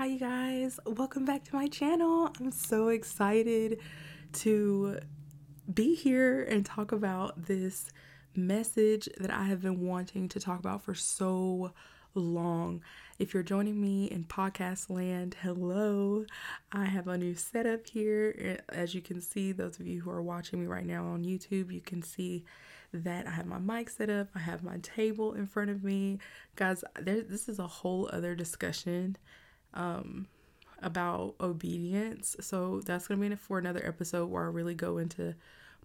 Hi, you guys. Welcome back to my channel. I'm so excited to be here and talk about this message that I have been wanting to talk about for so long. If you're joining me in podcast land, hello. I have a new setup here. As you can see, those of you who are watching me right now on YouTube, you can see that I have my mic set up, I have my table in front of me. Guys, there this is a whole other discussion um about obedience. So that's going to be for another episode where I really go into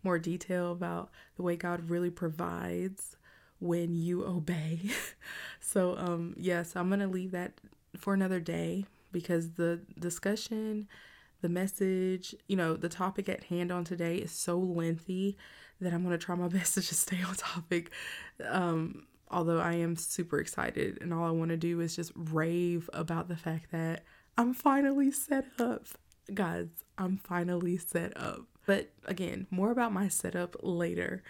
more detail about the way God really provides when you obey. so um yes, I'm going to leave that for another day because the discussion, the message, you know, the topic at hand on today is so lengthy that I'm going to try my best to just stay on topic. Um although I am super excited and all I want to do is just rave about the fact that I'm finally set up. Guys, I'm finally set up. But again, more about my setup later.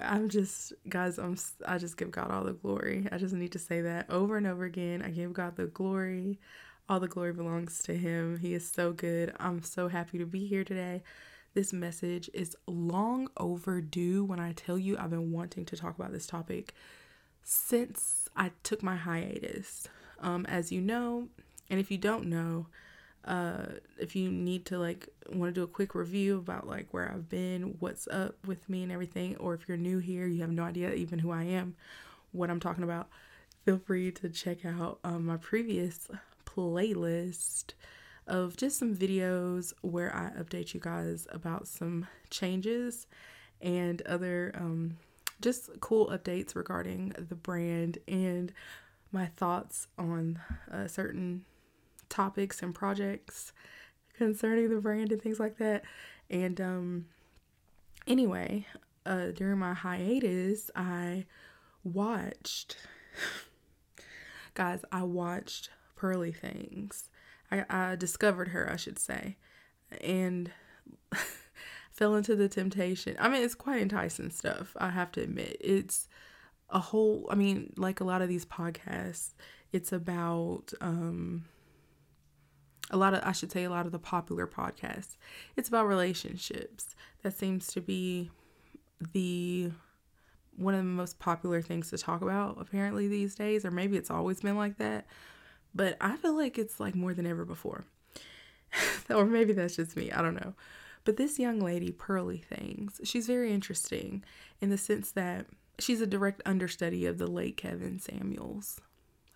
I'm just guys, I'm I just give God all the glory. I just need to say that over and over again. I give God the glory. All the glory belongs to him. He is so good. I'm so happy to be here today. This message is long overdue when I tell you I've been wanting to talk about this topic since I took my hiatus. Um, as you know, and if you don't know, uh, if you need to like want to do a quick review about like where I've been, what's up with me and everything, or if you're new here, you have no idea even who I am, what I'm talking about, feel free to check out um, my previous playlist of just some videos where I update you guys about some changes and other um, just cool updates regarding the brand and my thoughts on uh, certain topics and projects concerning the brand and things like that. And um, anyway, uh, during my hiatus, I watched, guys, I watched Pearly Things. I, I discovered her, I should say, and fell into the temptation. I mean, it's quite enticing stuff, I have to admit. It's a whole, I mean, like a lot of these podcasts, it's about, um, a lot of I should say a lot of the popular podcasts. It's about relationships. That seems to be the one of the most popular things to talk about apparently these days or maybe it's always been like that. But I feel like it's like more than ever before. or maybe that's just me. I don't know. But this young lady, Pearly Things, she's very interesting in the sense that she's a direct understudy of the late Kevin Samuels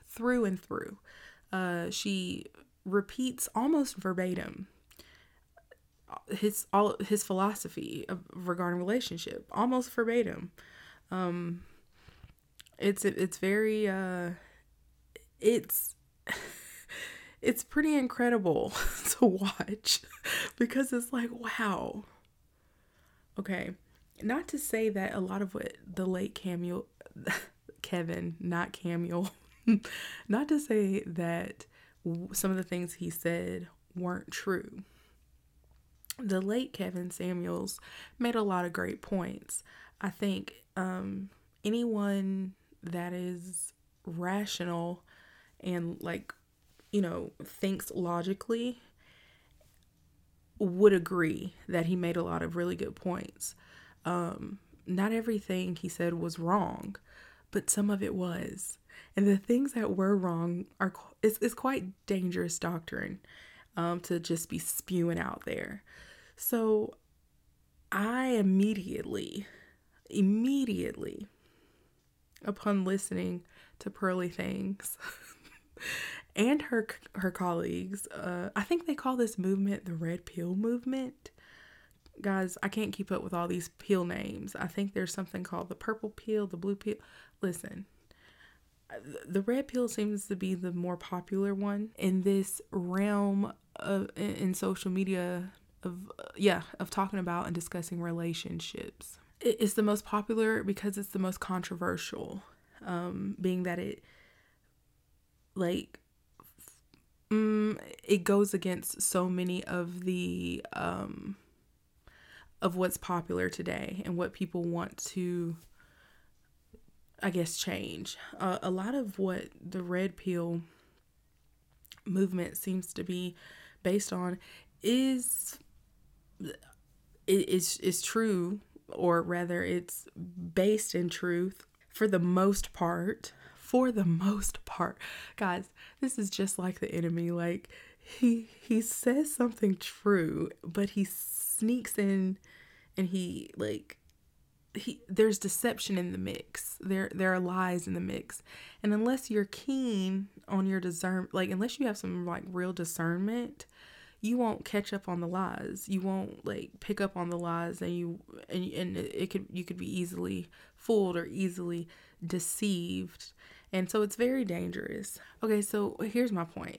through and through. Uh, she repeats almost verbatim his all his philosophy of, regarding relationship almost verbatim um it's it's very uh it's it's pretty incredible to watch because it's like wow okay not to say that a lot of what the late Camuel Kevin not Camuel not to say that some of the things he said weren't true. The late Kevin Samuels made a lot of great points. I think um, anyone that is rational and like you know thinks logically would agree that he made a lot of really good points. Um, not everything he said was wrong, but some of it was. And the things that were wrong are it's, it's quite dangerous doctrine um, to just be spewing out there. So I immediately, immediately, upon listening to Pearly Things and her her colleagues, uh, I think they call this movement the Red Pill Movement. Guys, I can't keep up with all these pill names. I think there's something called the purple pill, the blue pill. Listen, the red pill seems to be the more popular one in this realm of in social media of yeah of talking about and discussing relationships it's the most popular because it's the most controversial um being that it like mm, it goes against so many of the um of what's popular today and what people want to I guess, change. Uh, a lot of what the red pill movement seems to be based on is is is true or rather it's based in truth for the most part for the most part. Guys this is just like the enemy like he he says something true but he sneaks in and he like he there's deception in the mix. There there are lies in the mix. And unless you're keen on your discern like unless you have some like real discernment you won't catch up on the lies. You won't like pick up on the lies, and you and and it could you could be easily fooled or easily deceived, and so it's very dangerous. Okay, so here's my point.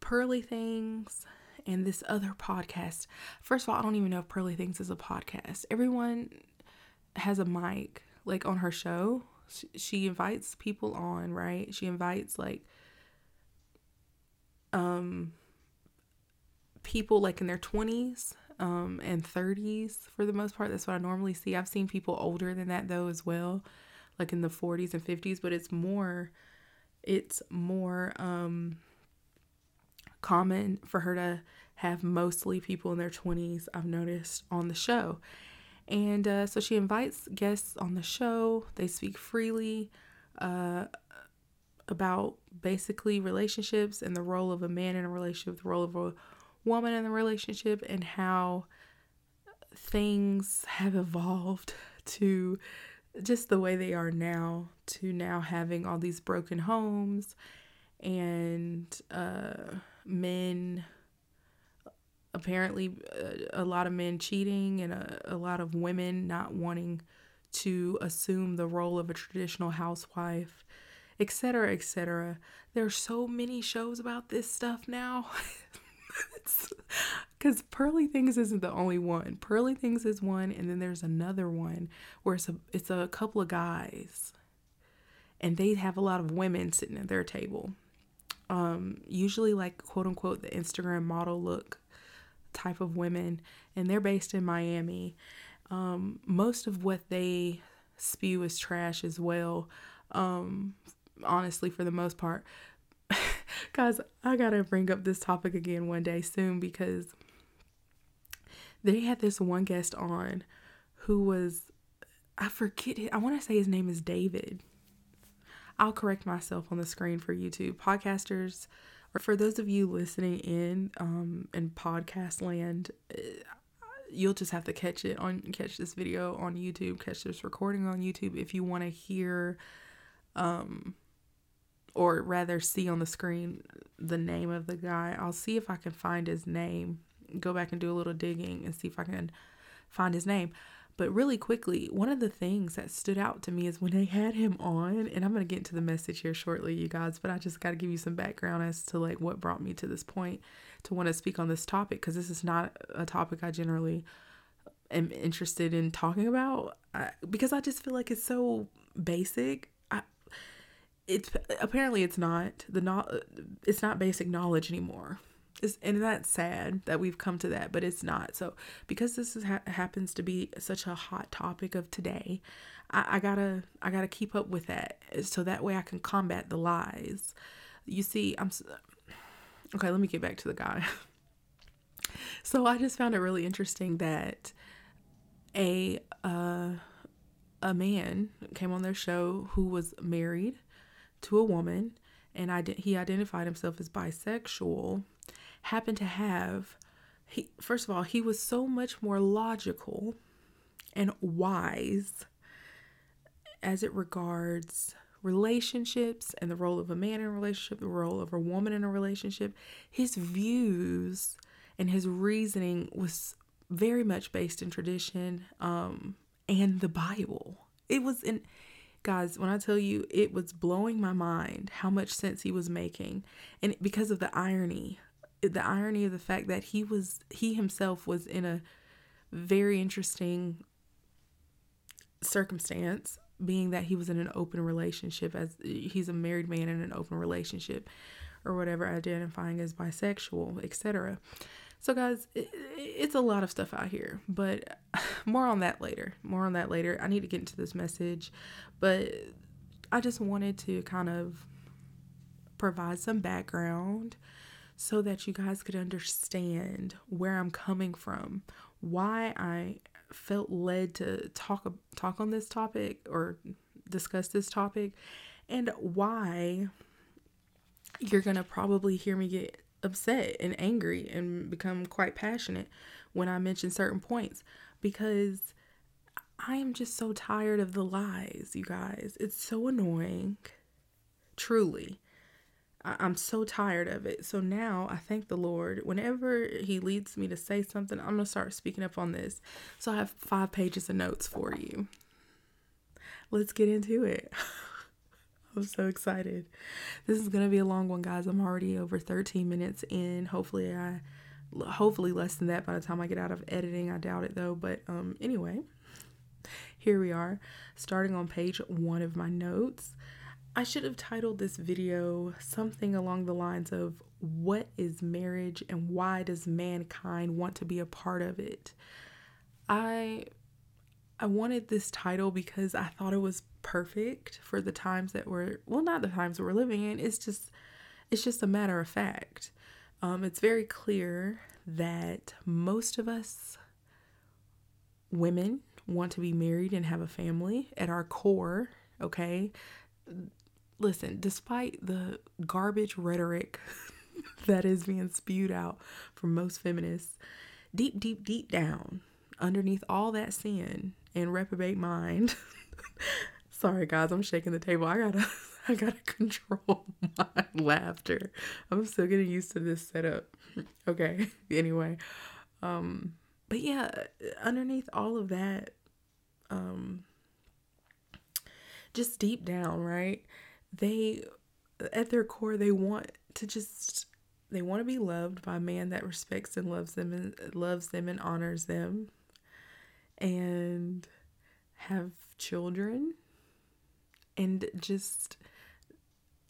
Pearly things and this other podcast. First of all, I don't even know if Pearly Things is a podcast. Everyone has a mic like on her show. She, invites people on, right? She invites like um, people like in their 20s um, and 30s for the most part. That's what I normally see. I've seen people older than that though as well, like in the 40s and 50s, but it's more it's more um, common for her to have mostly people in their 20s, I've noticed on the show. And uh, so she invites guests on the show. They speak freely. Uh, about basically relationships and the role of a man in a relationship, the role of a woman in the relationship, and how things have evolved to just the way they are now, to now having all these broken homes and uh, men apparently a, uh, a, lot of men cheating and a, a lot of women not wanting to assume the role of a traditional housewife etc., etc. There's so many shows about this stuff now. Because Pearly Things isn't the only one. Pearly Things is one, and then there's another one where it's a it's a couple of guys, and they have a lot of women sitting at their table. Um, usually like quote unquote the Instagram model look type of women, and they're based in Miami. Um, most of what they spew is trash as well. Um, honestly, for the most part. Guys, I gotta bring up this topic again one day soon because they had this one guest on who was, I forget, I wanna say his name is David. I'll correct myself on the screen for YouTube. Podcasters, or for those of you listening in um, in podcast land, uh, you'll just have to catch it on catch this video on YouTube, catch this recording on YouTube if you want to hear um or rather see on the screen the name of the guy. I'll see if I can find his name, go back and do a little digging and see if I can find his name. But really quickly, one of the things that stood out to me is when they had him on, and I'm going to get into the message here shortly, you guys, but I just got to give you some background as to like what brought me to this point to want to speak on this topic because this is not a topic I generally am interested in talking about I, because I just feel like it's so basic it's apparently it's not the not it's not basic knowledge anymore. It's, and that's sad that we've come to that, but it's not. So because this is, ha- happens to be such a hot topic of today, I, I gotta I gotta keep up with that so that way I can combat the lies. You see, I'm okay. Let me get back to the guy. so I just found it really interesting that a uh, a man came on their show who was married to a woman and I he identified himself as bisexual happened to have he first of all he was so much more logical and wise as it regards relationships and the role of a man in a relationship the role of a woman in a relationship. His views and his reasoning was very much based in tradition um, and the bible. It was in Guys, when I tell you it was blowing my mind how much sense he was making, and because of the irony, the irony of the fact that he was he himself was in a very interesting circumstance being that he was in an open relationship as he's a married man in an open relationship or whatever identifying as bisexual etc so, guys, it, it's a lot of stuff out here, but more on that later. More on that later. I need to get into this message, but I just wanted to kind of provide some background so that you guys could understand where I'm coming from, why I felt led to talk talk on this topic or discuss this topic and why you're going to probably hear me get upset and angry and become quite passionate when I mention certain points because I am just so tired of the lies, you guys. It's so annoying. Truly. I'm so tired of it. So now I thank the Lord. Whenever He leads me to say something, I'm going to start speaking up on this. So I have five pages of notes for you. Let's get into it. I'm so excited. This is going to be a long one, guys. I'm already over 13 minutes in. Hopefully, I hopefully less than that by the time I get out of editing. I doubt it though. But um anyway, here we are, starting on page 1 of my notes. I should have titled this video something along the lines of what is marriage and why does mankind want to be a part of it? I I wanted this title because I thought it was perfect for the times that we're well not the times we're living in. It's just it's just a matter of fact. Um, it's very clear that most of us women want to be married and have a family at our core, okay? Listen, despite the garbage rhetoric that is being spewed out from most feminists, deep, deep, deep down, underneath all that sin and reprobate mind, sorry guys, I'm shaking the table. I gotta I gotta control my laughter. I'm still getting used to this setup. Okay. Anyway, um, but yeah, underneath all of that, um, just deep down, right? They, at their core, they want to just they want to be loved by a man that respects and loves them and loves them and honors them, and have children, and just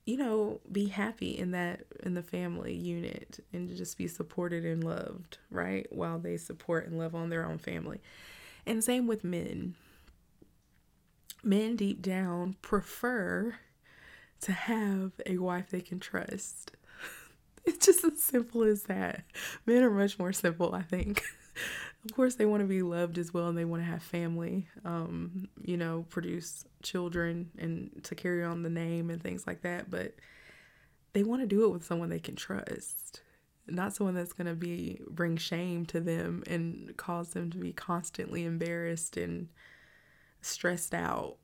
you know, be happy in that in the family unit and just be supported and loved, right? While they support and love on their own family. And same with men. Men deep down prefer to have a wife they can trust. It's just as simple as that. Men are much more simple, I think. Of course they want to be loved as well and they want to have family um, you know produce children and to carry on the name and things like that but they want to do it with someone they can trust not someone that's going to be bring shame to them and cause them to be constantly embarrassed and stressed out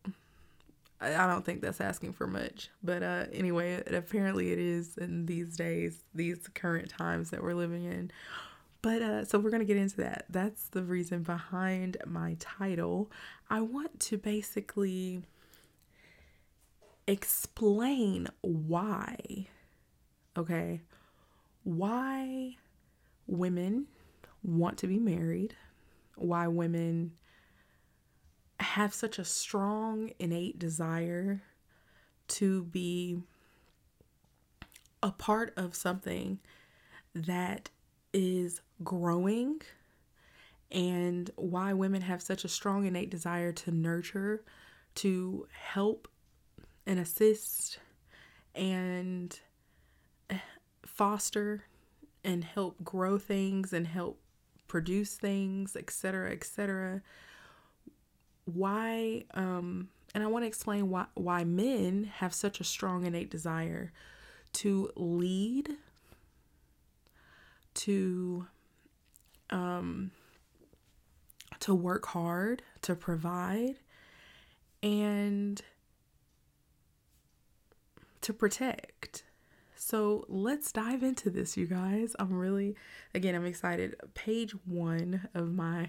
I don't think that's asking for much. But uh, anyway, apparently it is in these days, these current times that we're living in. But uh, so we're going to get into that. That's the reason behind my title. I want to basically explain why, okay, why women want to be married, why women have such a strong innate desire to be a part of something that is growing and why women have such a strong innate desire to nurture, to help and assist and foster and help grow things and help produce things, etc., etc. Why um and I want to explain why why men have such a strong innate desire to lead to um to work hard, to provide and to protect. So let's dive into this, you guys. I'm really, again, I'm excited. Page one of my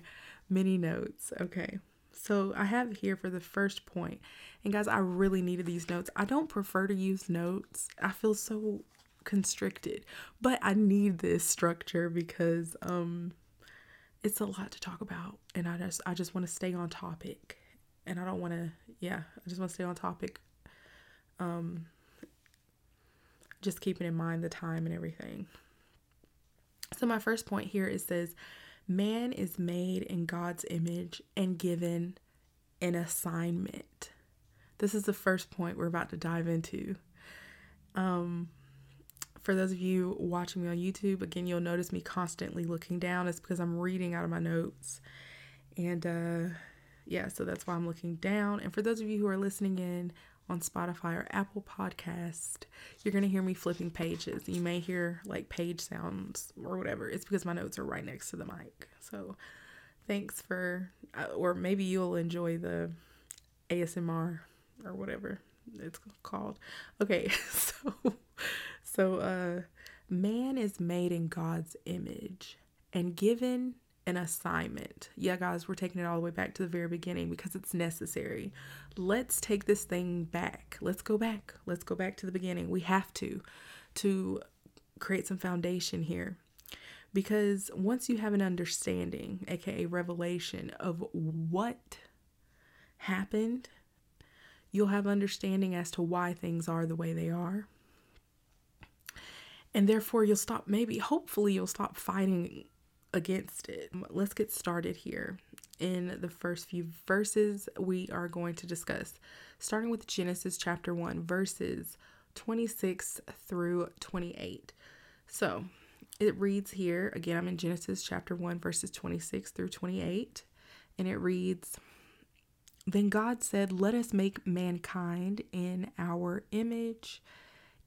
mini notes. Okay. So I have here for the first point. And guys, I really needed these notes. I don't prefer to use notes. I feel so constricted. But I need this structure because um it's a lot to talk about and I just I just want to stay on topic. And I don't want to yeah, I just want to stay on topic. Um just keeping in mind the time and everything. So my first point here it says man is made in God's image and given an assignment. This is the first point we're about to dive into. Um for those of you watching me on YouTube, again, you'll notice me constantly looking down. It's because I'm reading out of my notes. And uh, yeah, so that's why I'm looking down. And for those of you who are listening in on Spotify or Apple Podcast, you're going to hear me flipping pages. You may hear like page sounds or whatever. It's because my notes are right next to the mic. So thanks for, uh, or maybe you'll enjoy the ASMR or whatever it's called. Okay, so so uh man is made in God's image and given an assignment. Yeah, guys, we're taking it all the way back to the very beginning because it's necessary. Let's take this thing back. Let's go back. Let's go back to the beginning. We have to to create some foundation here. Because once you have an understanding, aka revelation of what happened you'll have understanding as to why things are the way they are. And therefore, you'll stop, maybe, hopefully, you'll stop fighting against it. Um, let's get started here. In the first few verses, we are going to discuss, starting with Genesis chapter 1, verses 26 through 28. So it reads here, again, I'm in Genesis chapter 1, verses 26 through 28, and it reads, then God said, Let us make mankind in our image,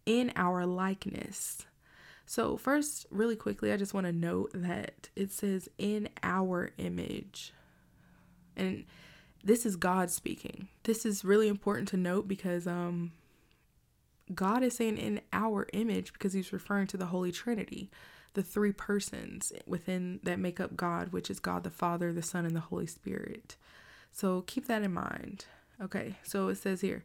in our likeness. So, first, really quickly, I just want to note that it says in our image. And this is God speaking. This is really important to note because um God is saying in our image because he's referring to the Holy Trinity, the three persons within that make up God, which is God the Father, the Son, and the Holy Spirit. So keep that in mind. Okay, so it says here,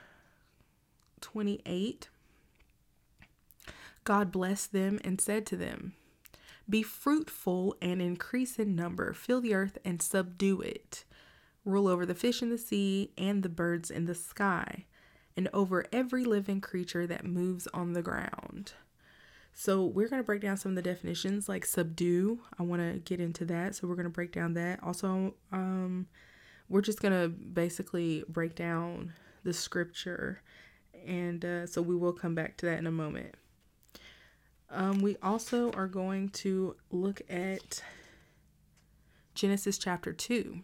28 God blessed them and said to them, Be fruitful and increase in number, fill the earth and subdue it, rule over the fish in the sea and the birds in the sky, and over every living creature that moves on the ground. So, we're going to break down some of the definitions like subdue. I want to get into that. So, we're going to break down that. Also, um, we're just going to basically break down the scripture. And uh, so we will come back to that in a moment. Um, we also are going to look at Genesis chapter 2,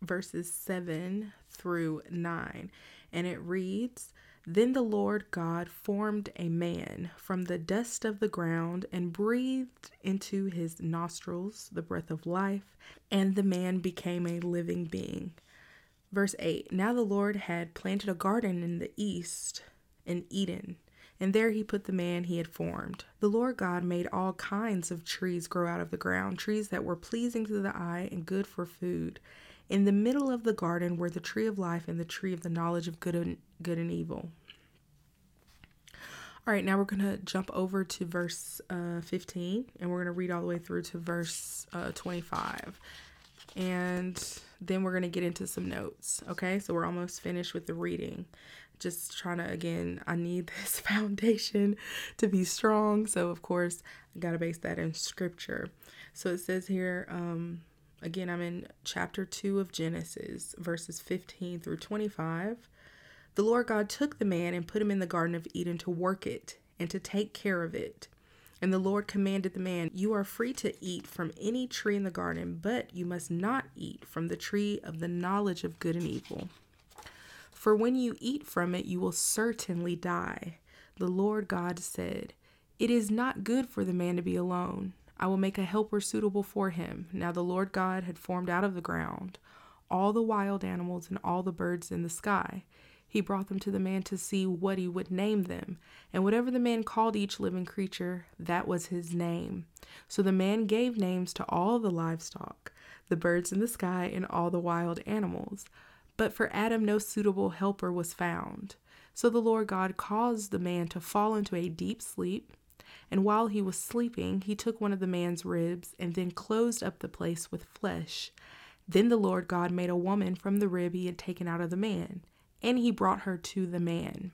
verses 7 through 9. And it reads Then the Lord God formed a man from the dust of the ground and breathed into his nostrils the breath of life, and the man became a living being. Verse 8 Now the Lord had planted a garden in the east, in Eden, and there he put the man he had formed. The Lord God made all kinds of trees grow out of the ground, trees that were pleasing to the eye and good for food. In the middle of the garden were the tree of life and the tree of the knowledge of good and, good and evil. All right, now we're going to jump over to verse uh, 15 and we're going to read all the way through to verse uh, 25 and then we're going to get into some notes. Okay, so we're almost finished with the reading. Just trying to, again, I need this foundation to be strong. So, of course, I got to base that in scripture. So it says here, um, again, I'm in chapter 2 of Genesis, verses 15 through 25. The Lord God took the man and put him in the Garden of Eden to work it and to take care of it. And the Lord commanded the man, You are free to eat from any tree in the garden, but you must not eat from the tree of the knowledge of good and evil. For when you eat from it, you will certainly die. The Lord God said, It is not good for the man to be alone. I will make a helper suitable for him. Now the Lord God had formed out of the ground all the wild animals and all the birds in the sky he brought them to the man to see what he would name them. And whatever the man called each living creature, that was his name. So the man gave names to all the livestock, the birds in the sky, and all the wild animals. But for Adam, no suitable helper was found. So the Lord God caused the man to fall into a deep sleep. And while he was sleeping, he took one of the man's ribs and then closed up the place with flesh. Then the Lord God made a woman from the rib he had taken out of the man, and he brought her to the man.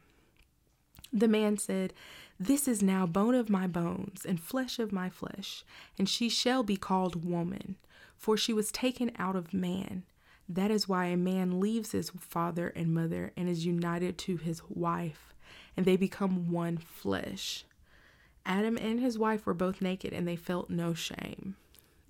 The man said, This is now bone of my bones and flesh of my flesh, and she shall be called woman, for she was taken out of man. That is why a man leaves his father and mother and is united to his wife, and they become one flesh. Adam and his wife were both naked and they felt no shame.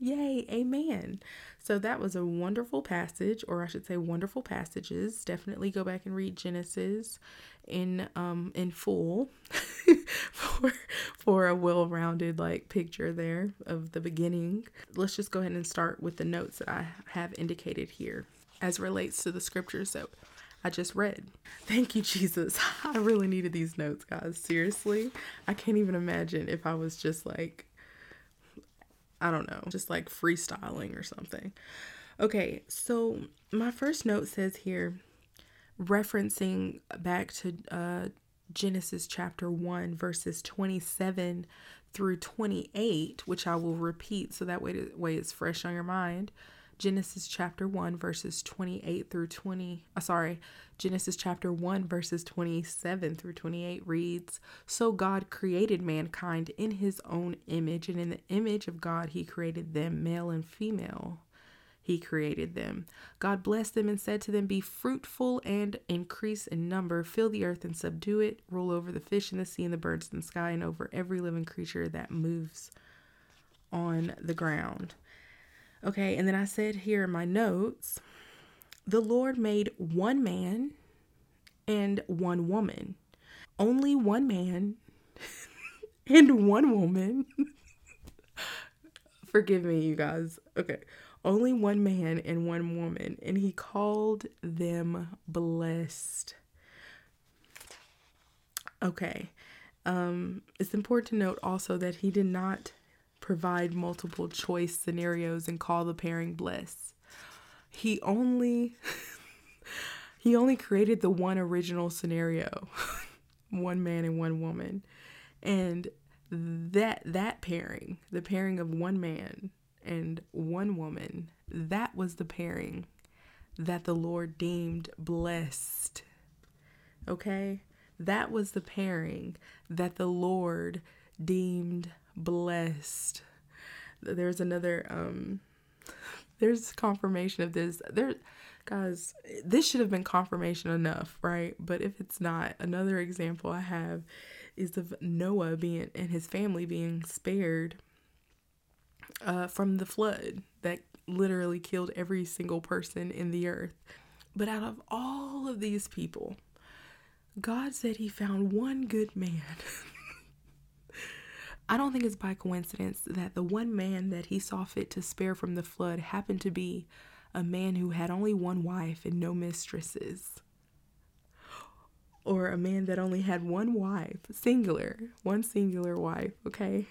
Yay, amen. So that was a wonderful passage, or I should say wonderful passages. Definitely go back and read Genesis in um in full for for a well-rounded like picture there of the beginning. Let's just go ahead and start with the notes that I have indicated here as relates to the scriptures that I just read. Thank you, Jesus. I really needed these notes, guys. Seriously. I can't even imagine if I was just like I don't know, just like freestyling or something. Okay, so my first note says here, referencing back to uh, Genesis chapter 1, verses 27 through 28, which I will repeat so that way, way it's fresh on your mind. Genesis chapter 1, verses 28 through 20. Uh, sorry, Genesis chapter 1, verses 27 through 28 reads So God created mankind in his own image, and in the image of God he created them, male and female. He created them. God blessed them and said to them, Be fruitful and increase in number, fill the earth and subdue it, rule over the fish in the sea and the birds in the sky, and over every living creature that moves on the ground. Okay, and then I said here in my notes, the Lord made one man and one woman. Only one man and one woman. Forgive me, you guys. Okay. Only one man and one woman, and he called them blessed. Okay. Um, it's important to note also that he did not provide multiple choice scenarios and call the pairing bliss. He only he only created the one original scenario. one man and one woman. And that that pairing, the pairing of one man and one woman, that was the pairing that the Lord deemed blessed. Okay? That was the pairing that the Lord deemed blessed. There's another um there's confirmation of this. There guys, this should have been confirmation enough, right? But if it's not, another example I have is of Noah being and his family being spared uh, from the flood that literally killed every single person in the earth. But out of all of these people, God said he found one good man I don't think it's by coincidence that the one man that he saw fit to spare from the flood happened to be a man who had only one wife and no mistresses. Or a man that only had one wife, singular, one singular wife, okay?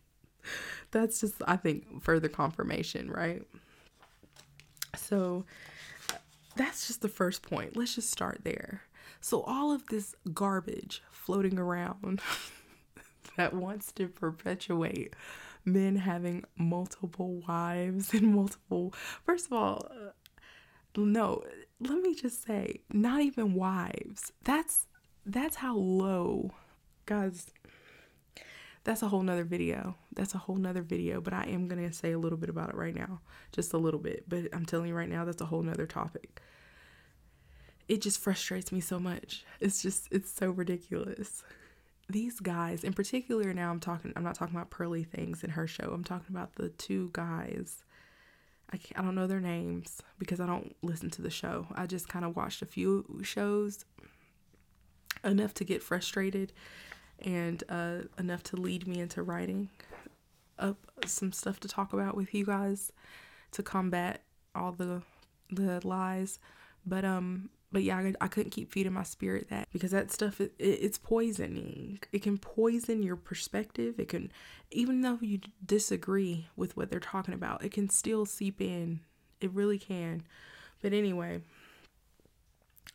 That's just, I think, further confirmation, right? So that's just the first point. Let's just start there. So, all of this garbage floating around that wants to perpetuate men having multiple wives and multiple. First of all, uh, no, let me just say, not even wives. That's that's how low, guys. That's a whole nother video. That's a whole nother video, but I am gonna say a little bit about it right now. Just a little bit. But I'm telling you right now, that's a whole nother topic. It just frustrates me so much. It's just, it's so ridiculous these guys in particular now i'm talking i'm not talking about pearly things in her show. I'm talking about the two guys. I, I don't know their names because i don't listen to the show. I just kind of watched a few shows enough to get frustrated and uh, enough to lead me into writing up some stuff to talk about with you guys to combat all the the lies. But um but yeah, I, I, couldn't keep feeding my spirit that because that stuff it, it, it's poisoning. It can poison your perspective. It can, even though you disagree with what they're talking about, it can still seep in. It really can. But anyway,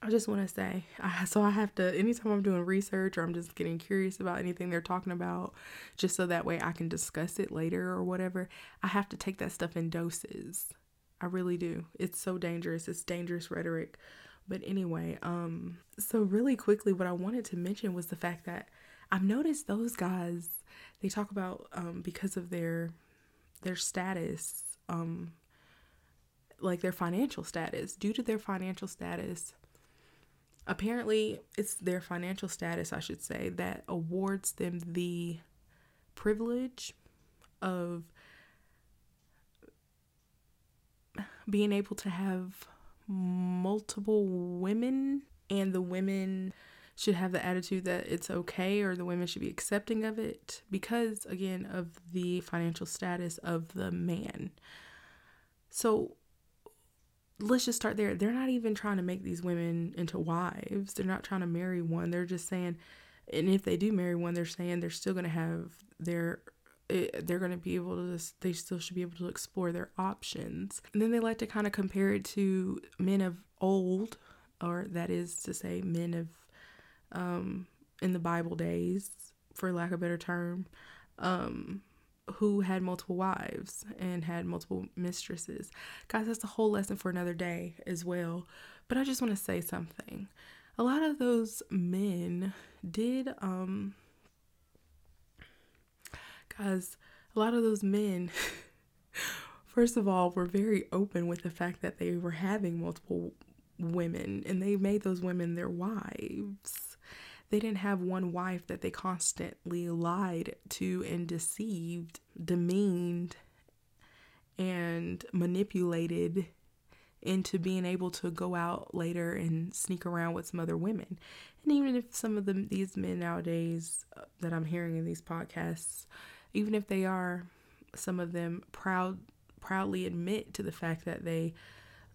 I just want to say, I, so I have to, anytime I'm doing research or I'm just getting curious about anything they're talking about, just so that way I can discuss it later or whatever, I have to take that stuff in doses. I really do. It's so dangerous. It's dangerous rhetoric. But anyway, um, so really quickly, what I wanted to mention was the fact that I've noticed those guys, they talk about um, because of their their status, um, like their financial status, due to their financial status, apparently it's their financial status, I should say, that awards them the privilege of being able to have multiple women and the women should have the attitude that it's okay or the women should be accepting of it because again of the financial status of the man. So let's just start there. They're not even trying to make these women into wives. They're not trying to marry one. They're just saying, and if they do marry one, they're saying they're still going to have their, eh, they're going to be able to, they still should be able to explore their options. And then they like to kind of compare it to men of old, or that is to say, men of, um, in the Bible days, for lack of a better term, um, who had multiple wives and had multiple mistresses. Guys, that's a whole lesson for another day as well. But I just want to say something. A lot of those men did, um, guys, a lot of those men, first of all, were very open with the fact that they were having multiple women and they made those women their wives they didn't have one wife that they constantly lied to and deceived, demeaned, and manipulated into being able to go out later and sneak around with some other women. And even if some of them, these men nowadays uh, that I'm hearing in these podcasts, even if they are, some of them proud proudly admit to the fact that they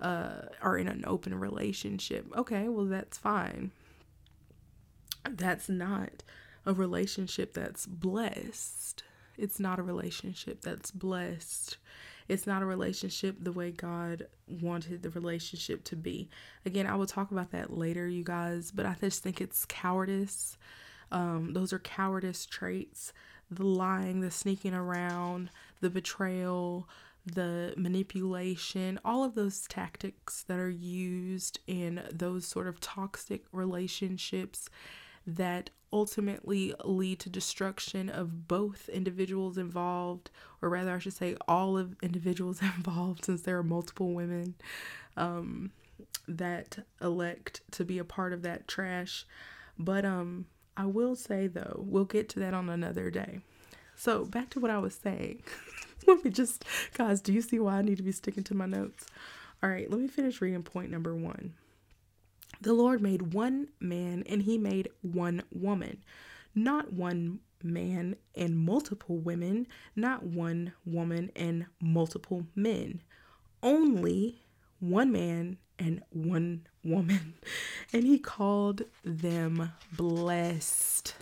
uh, are in an open relationship. Okay, well that's fine that's not a relationship that's blessed. It's not a relationship that's blessed. It's not a relationship the way God wanted the relationship to be. Again, I will talk about that later, you guys, but I just think it's cowardice. Um, those are cowardice traits the lying, the sneaking around, the betrayal, the manipulation, all of those tactics that are used in those sort of toxic relationships that ultimately lead to destruction of both individuals involved, or rather, I should say, all of individuals involved, since there are multiple women um, that elect to be a part of that trash. But um, I will say though, we'll get to that on another day. So back to what I was saying. let me just, guys, do you see why I need to be sticking to my notes? All right, let me finish reading point number one. The Lord made one man and he made one woman, not one man and multiple women, not one woman and multiple men, only one man and one woman. And he called them blessed.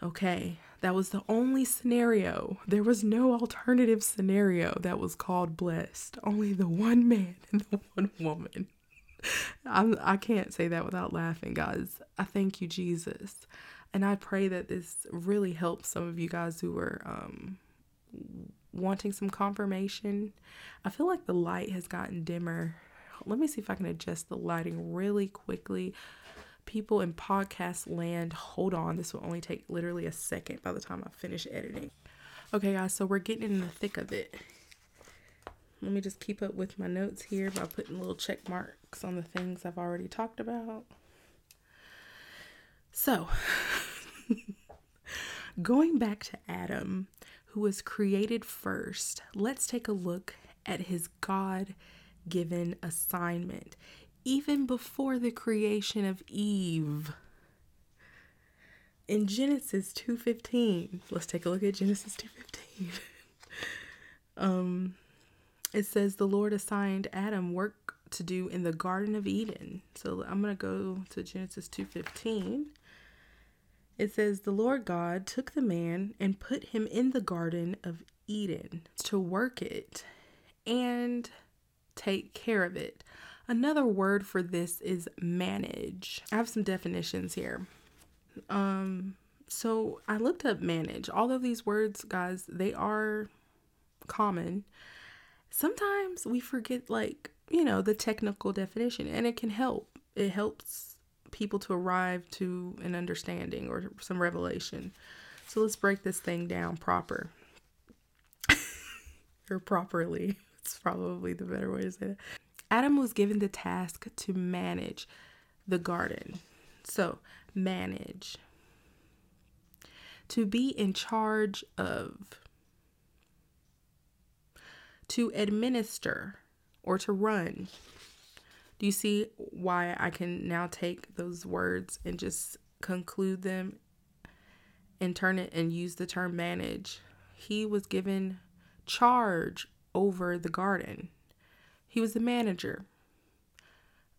Okay, that was the only scenario. There was no alternative scenario that was called blessed. Only the one man and the one woman. I'm, I can't say that without laughing, guys. I thank you, Jesus. And I pray that this really helps some of you guys who are um, wanting some confirmation. I feel like the light has gotten dimmer. Let me see if I can adjust the lighting really quickly. People in podcast land, hold on. This will only take literally a second by the time I finish editing. Okay, guys, so we're getting in the thick of it. Let me just keep up with my notes here by putting little check marks on the things I've already talked about. So, going back to Adam, who was created first, let's take a look at his God given assignment, even before the creation of Eve. In Genesis 2:15, let's take a look at Genesis 2:15. um it says the Lord assigned Adam work to do in the Garden of Eden. So I'm going to go to Genesis 2:15. It says the Lord God took the man and put him in the Garden of Eden to work it and take care of it. Another word for this is manage. I have some definitions here. Um, so I looked up manage. All of these words, guys, they are common. Sometimes we forget, like, you know, the technical definition, and it can help. It helps people to arrive to an understanding or some revelation. So let's break this thing down proper or properly. It's probably the better way to say it. Adam was given the task to manage the garden. So, manage. To be in charge of. To administer or to run. Do you see why I can now take those words and just conclude them and turn it and use the term manage? He was given charge over the garden. He was the manager.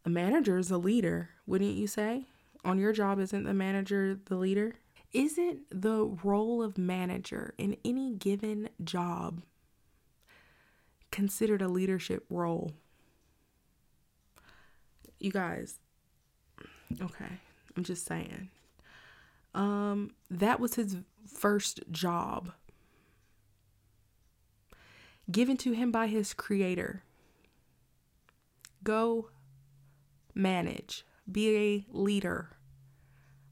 A manager is a leader, wouldn't you say? On your job, isn't the manager the leader? Isn't the role of manager in any given job considered a leadership role? You guys, okay, I'm just saying. Um, that was his first job given to him by his creator. Go manage, be a leader,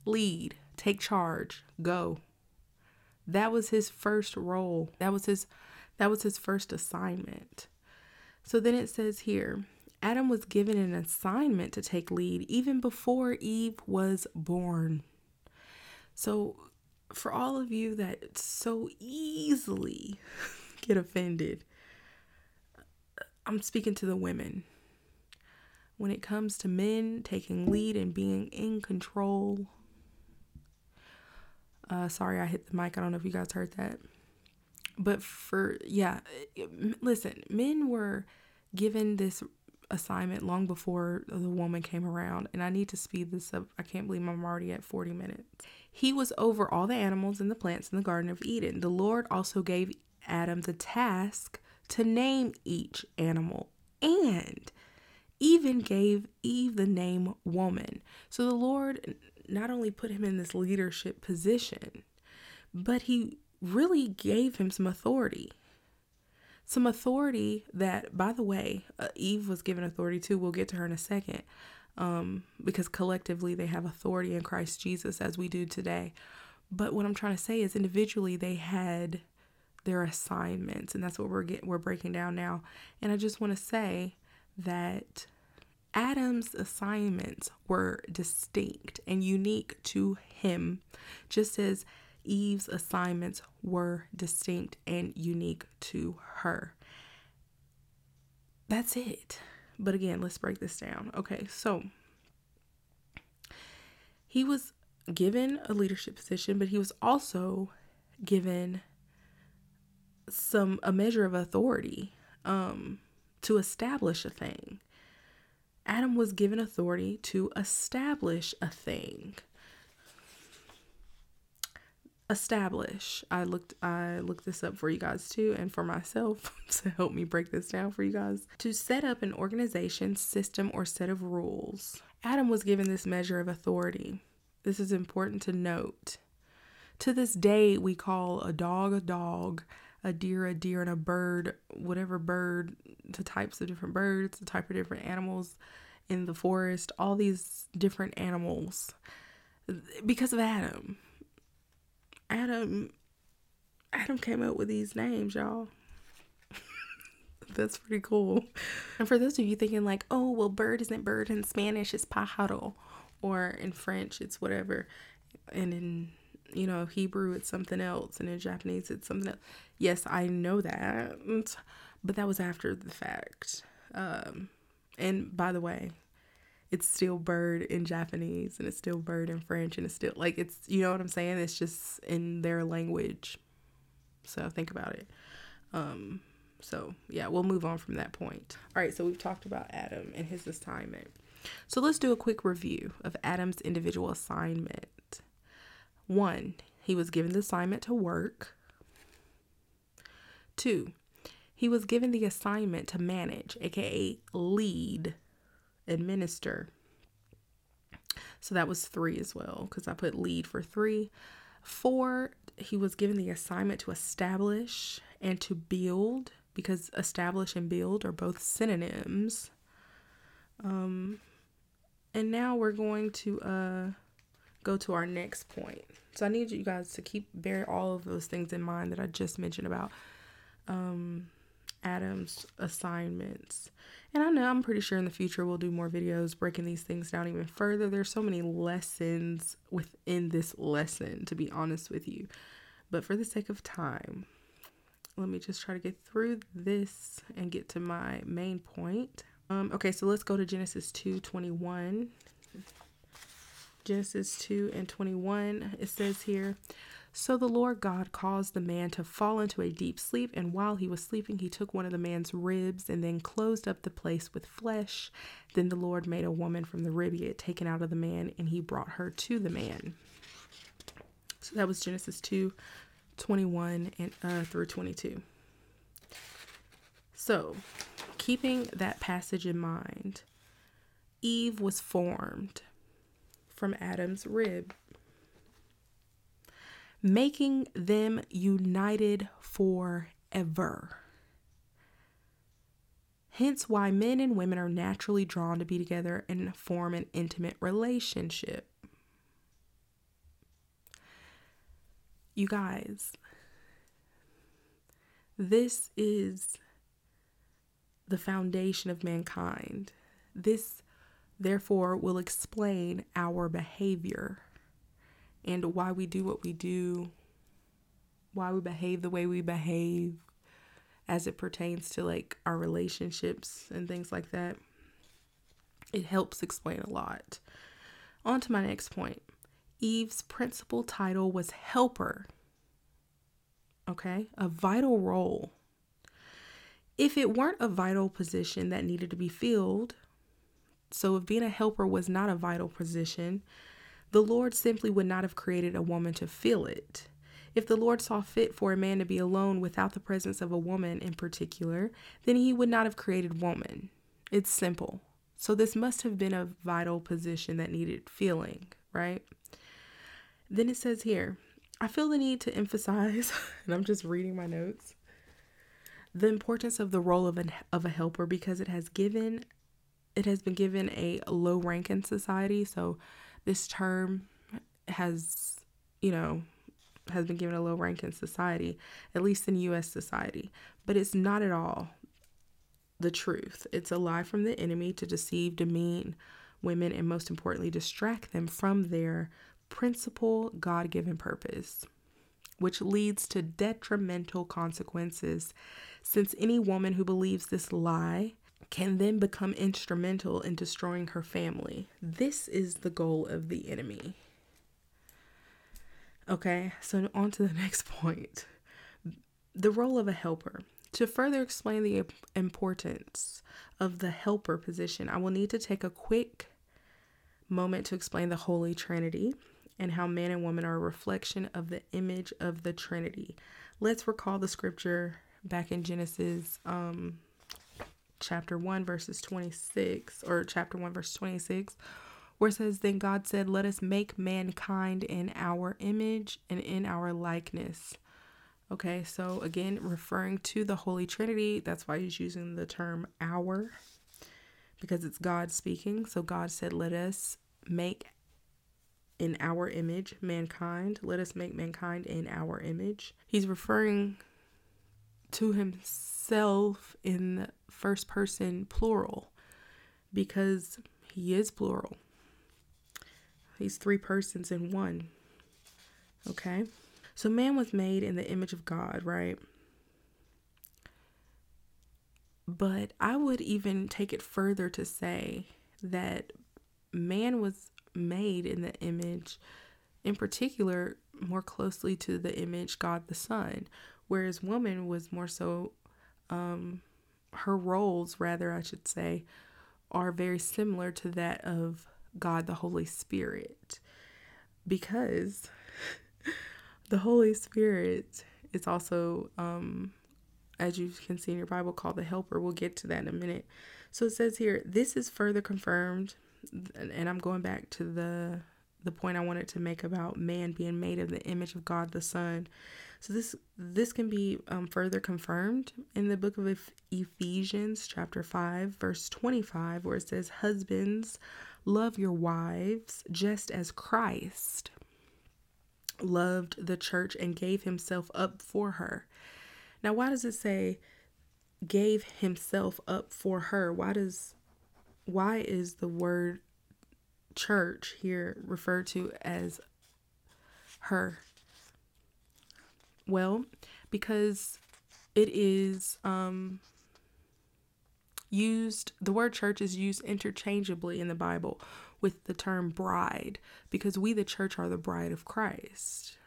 lead, take charge, go. That was his first role. That was his that was his first assignment. So then it says here, Adam was given an assignment to take lead even before Eve was born. So for all of you that so easily get offended. I'm speaking to the women. When it comes to men taking lead and being in control, uh, sorry, I hit the mic. I don't know if you guys heard that. But for, yeah, listen, men were given this assignment long before the woman came around, and I need to speed this up. I can't believe I'm already at 40 minutes. He was over all the animals and the plants in the Garden of Eden. The Lord also gave Adam the task to name each animal and even gave Eve the name woman. So the Lord not only put him in this leadership position, but he really gave him some authority. Some authority that, by the way, uh, Eve was given authority too. We'll get to her in a second um, because collectively they have authority in Christ Jesus as we do today. But what I'm trying to say is individually they had their assignments and that's what we're getting we're breaking down now. And i just want to say that adam's assignments were distinct and unique to him just as eve's assignments were distinct and unique to her. That's it. But again let's break this down. Okay so he was given a leadership position but he was also given some a measure of authority um, to establish a thing. Adam was given authority to establish a thing. Establish. I looked I looked this up for you guys too and for myself to help me break this down for you guys. To set up an organization, system or set of rules. Adam was given this measure of authority. This is important to note. To this day we call a dog a dog a deer, a deer, and a bird, whatever bird, the types of different birds, the type of different animals in the forest, all these different animals because of Adam. Adam Adam came up with these names, y'all. That's pretty cool. And for those of you thinking like, "Oh, well bird isn't bird in Spanish, it's pájaro." Or in French, it's whatever. And in you know, Hebrew it's something else and in Japanese it's something else. Yes, I know that, but that was after the fact. Um, and by the way, it's still bird in Japanese and it's still bird in French and it's still like it's you know what I'm saying? It's just in their language. So think about it. Um, so yeah, we'll move on from that point. All right, so we've talked about Adam and his assignment. So let's do a quick review of Adam's individual assignment. One, he was given the assignment to work. Two, he was given the assignment to manage, aka lead. administer. So that was three as well, because I put lead for three. Four, he was given the assignment to establish and to build, because establish and build are both synonyms. Um, and now we're going to uh, go to our next point. So I need you guys to keep bear all of those things in mind that I just mentioned about um, Adam's assignments. And I know I'm pretty sure in the future we'll do more videos breaking these things down even further. There's so many lessons within this lesson, to be honest with you. But for the sake of time, let me just try to get through this and get to my main point. Um, okay, so let's go to Genesis 2 21. Genesis 2 and 21, it says here, So the Lord God caused the man to fall into a deep sleep, and while he was sleeping, he took one of the man's ribs and then closed up the place with flesh. Then the Lord made a woman from the rib he had taken out of the man, and he brought her to the man. So that was Genesis 2 21 and uh, through 22. So, keeping that passage in mind, Eve was formed from Adam's rib, making them united forever. Hence, why men and women are naturally drawn to be together and form an intimate relationship. You guys, this is the foundation of mankind. This therefore will explain our behavior and why we do what we do, why we behave the way we behave as it pertains to like our relationships and things like that. It helps explain a lot. On to my next point. Eve's principal title was helper. Okay, a vital role. If it weren't a vital position that needed to be filled, so, if being a helper was not a vital position, the Lord simply would not have created a woman to fill it. If the Lord saw fit for a man to be alone without the presence of a woman in particular, then he would not have created woman. It's simple. So, this must have been a vital position that needed filling, right? Then it says here, I feel the need to emphasize, and I'm just reading my notes, the importance of the role of, an, of a helper because it has given it has been given a low rank in society. So this term has, you know, has been given a low rank in society, at least in US society. But it's not at all the truth. It's a lie from the enemy to deceive, demean women, and most importantly, distract them from their principal God given purpose, which leads to detrimental consequences. Since any woman who believes this lie can then become instrumental in destroying her family. This is the goal of the enemy. Okay, so on to the next point the role of a helper. To further explain the importance of the helper position, I will need to take a quick moment to explain the Holy Trinity and how man and woman are a reflection of the image of the Trinity. Let's recall the scripture back in Genesis um, chapter 1, verses 26, or chapter 1, verse 26, where it says, Then God said, Let us make mankind in our image and in our likeness. Okay, so again, referring to the Holy Trinity, that's why he's using the term our, because it's God speaking. So God said, Let us make in our image mankind. Let us make mankind in our image. He's referring to himself in first person plural because he is plural. He's three persons in one. Okay? So man was made in the image of God, right? But I would even take it further to say that man was made in the image, in particular, more closely to the image God the Son, whereas woman was more so um, her roles rather I should say are very similar to that of God the Holy Spirit because the Holy Spirit is also um, as you can see in your Bible, called the Helper. We'll get to that in a minute. So it says here, this is further confirmed, and I'm going back to the the point I wanted to make about man being made of the image of God the Son. So this this can be um, further confirmed in the book of Ephesians, chapter five, verse twenty-five, where it says, "Husbands, love your wives, just as Christ loved the church and gave himself up for her." Now, why does it say gave himself up for her? Why does why is the word church here referred to as her? Well, because it is um, used, the word church is used interchangeably in the Bible with the term bride because we, the church, are the bride of Christ.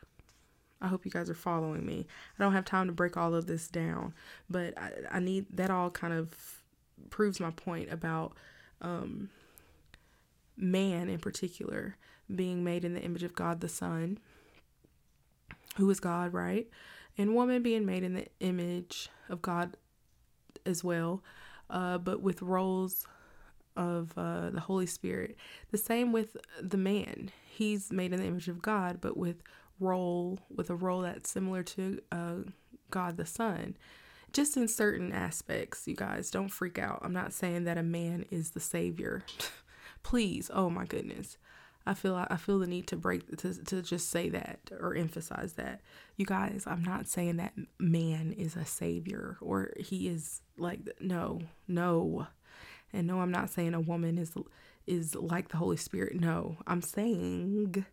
I hope you guys are following me. I don't have time to break all of this down, but I, I need that all kind of proves my point about um, man in particular being made in the image of God the Son who is God, right? And woman being made in the image of God as well, uh, but with roles of uh, the Holy Spirit. The same with the man. He's made in the image of God, but with role with a role that's similar to uh, God the Son. Just in certain aspects, you guys don't freak out. I'm not saying that a man is the savior. Please, oh my goodness. I feel I feel the need to break to to just say that or emphasize that. You guys, I'm not saying that man is a savior or he is like no, no. And no, I'm not saying a woman is is like the Holy Spirit. No, I'm saying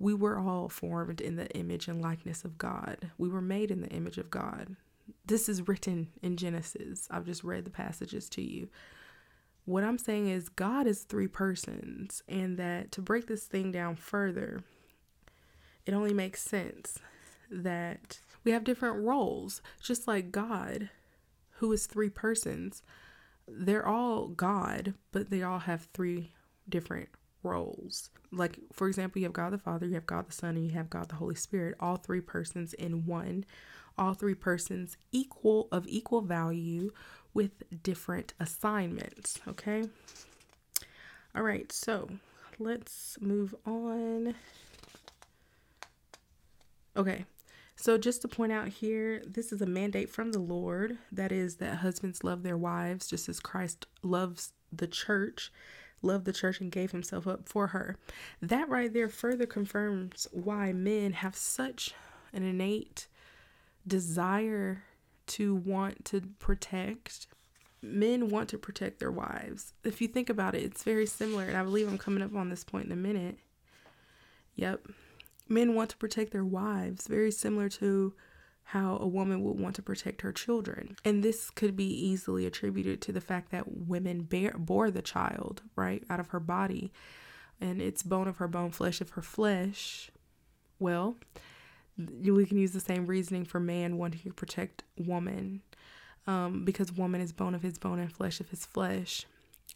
we were all formed in the image and likeness of God. We were made in the image of God. This is written in Genesis. I've just read the passages to you. What I'm saying is, God is three persons, and that to break this thing down further, it only makes sense that we have different roles, just like God, who is three persons. They're all God, but they all have three different roles. Like, for example, you have God the Father, you have God the Son, and you have God the Holy Spirit, all three persons in one, all three persons equal of equal value with different assignments. Okay. All right. So let's move on. Okay. So, just to point out here, this is a mandate from the Lord. That is, that husbands love their wives just as Christ loves the church, loved the church, and gave himself up for her. That right there further confirms why men have such an innate desire to want to protect. Men want to protect their wives. If you think about it, it's very similar. And I believe I'm coming up on this point in a minute. Yep. Men want to protect their wives, very similar to how a woman would want to protect her children. And this could be easily attributed to the fact that women bear, bore the child, right, out of her body. And it's bone of her bone, flesh of her flesh. Well, we can use the same reasoning for man wanting to protect woman um, because woman is bone of his bone and flesh of his flesh.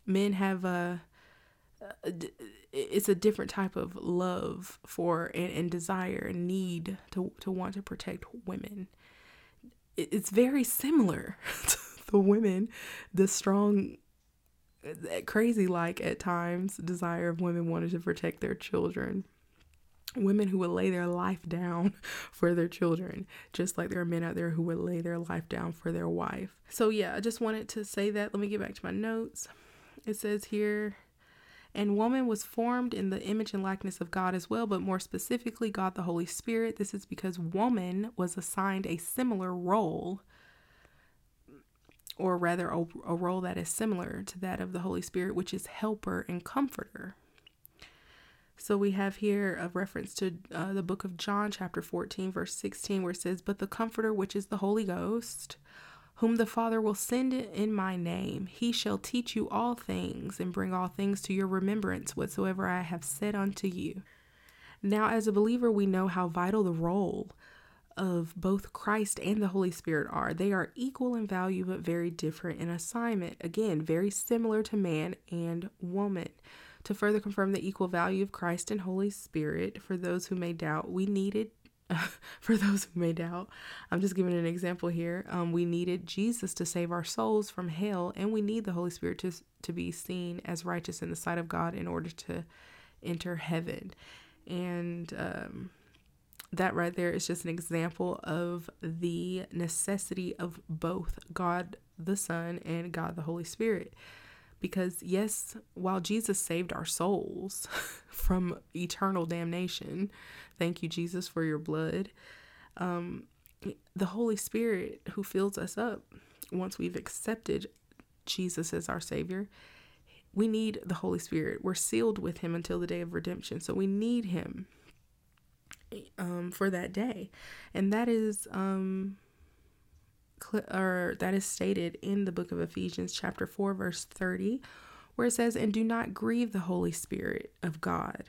Men have a, it's a different type of love for and, and desire and need to, to want to protect women. It's very similar to the women the strong crazy like at times desire of women wanting to protect their children women who would lay their life down for their children, just like there are men out there who would lay their life down for their wife. So, yeah, I just wanted to say that. Let me get back to my notes. It says here, and woman was formed in the image and likeness of God as well, but more specifically, God the Holy Spirit. This is because woman was assigned a similar role, or rather, a, a role that is similar to that of the Holy Spirit, which is helper and comforter. So we have here a reference to uh, the book of John, chapter 14, verse 16, where it says, But the Comforter, which is the Holy Ghost, whom the Father will send in my name, he shall teach you all things and bring all things to your remembrance whatsoever I have said unto you. Now, as a believer, we know how vital the role of both Christ and the Holy Spirit are. They are equal in value but very different in assignment. Again, very similar to man and woman. To further confirm the equal value of Christ and Holy Spirit, for those who may doubt, we needed for those who may doubt, I'm just giving an example here. Um, we needed Jesus to save our souls from hell, and we need the Holy Spirit to, to be seen as righteous in the sight of God in order to enter heaven. And um, that right there is just an example of the necessity of both God the Son and God the Holy Spirit. Because, yes, while Jesus saved our souls from eternal damnation, thank you, Jesus, for your blood, um, the Holy Spirit who fills us up once we've accepted Jesus as our Savior, we need the Holy Spirit. We're sealed with Him until the day of redemption. So we need Him um, for that day. And that is um, or that is stated in the book of Ephesians, chapter 4, verse 30, where it says, And do not grieve the Holy Spirit of God,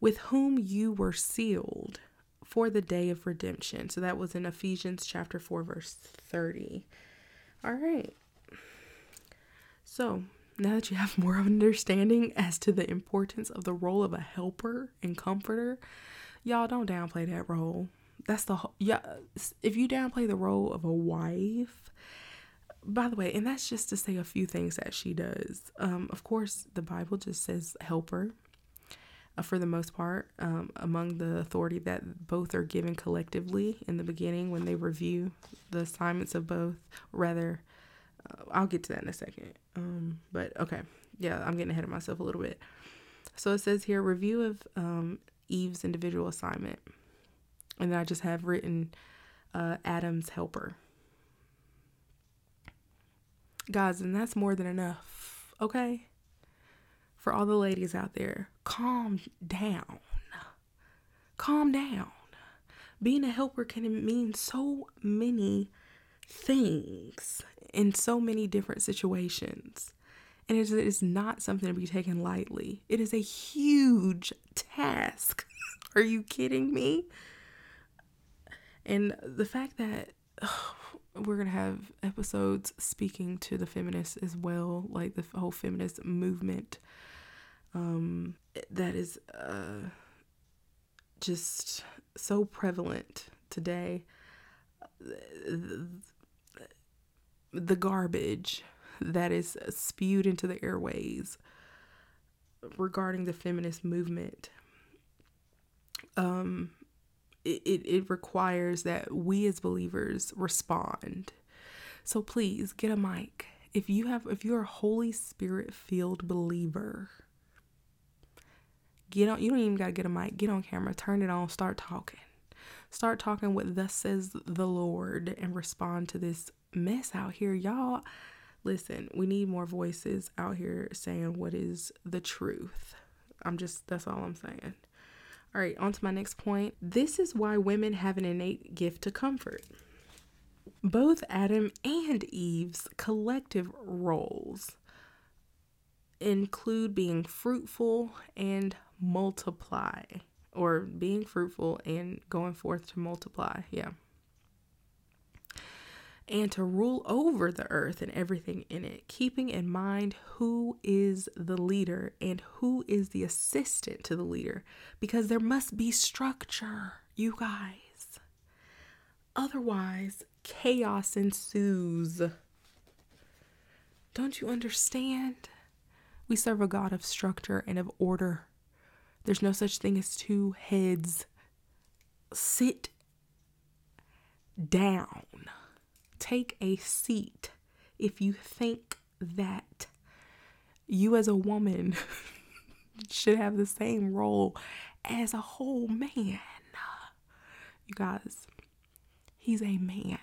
with whom you were sealed for the day of redemption. So that was in Ephesians chapter 4, verse 30. All right. So now that you have more understanding as to the importance of the role of a helper and comforter, y'all don't downplay that role that's the whole, yeah if you downplay the role of a wife by the way and that's just to say a few things that she does. Um of course the bible just says helper uh, for the most part um, among the authority that both are given collectively in the beginning when they review the assignments of both. Rather uh, i'll get to that in a second. Um, but okay yeah i'm getting ahead of myself a little bit. So it says here review of um, eve's individual assignment and then I just have written uh, Adam's helper. Guys, and that's more than enough, okay? For all the ladies out there, calm down. Calm down. Being a helper can mean so many things in so many different situations. And it is not something to be taken lightly. It is a huge task. Are you kidding me? And the fact that oh, we're going to have episodes speaking to the feminists as well, like the whole feminist movement um, that is uh, just so prevalent today. The, the garbage that is spewed into the airways regarding the feminist movement um it, it requires that we as believers respond. So please get a mic. If you have if you're a Holy Spirit filled believer, get on you don't even gotta get a mic, get on camera, turn it on, start talking. Start talking what thus says the Lord and respond to this mess out here. Y'all listen, we need more voices out here saying what is the truth. I'm just that's all I'm saying. All right, on to my next point. This is why women have an innate gift to comfort. Both Adam and Eve's collective roles include being fruitful and multiply, or being fruitful and going forth to multiply. Yeah and to rule over the earth and everything in it, keeping in mind who is the leader and who is the assistant to the leader, because there must be structure, you guys. Otherwise, chaos ensues. Don't you understand? We serve a God of structure and of order. There's no such thing as two heads. Sit down take a seat if you think that you as a woman should have the same role as a whole man. You guys, he's a man.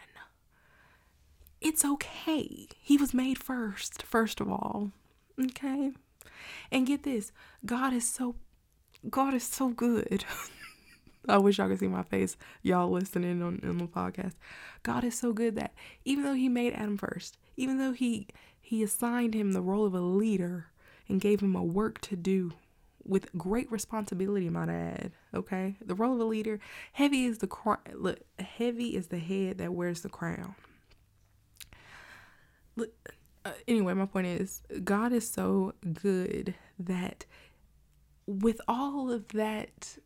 It's okay. He was made first, first of all. Okay? And get this, God is so God is so good. I wish y'all could see my face, y'all listening on, on the podcast. God is so good that even though He made Adam first, even though He He assigned him the role of a leader and gave him a work to do with great responsibility, might I add. Okay, the role of a leader. Heavy is the crown. Look, heavy is the head that wears the crown. Look, uh, anyway, my point is, God is so good that with all of that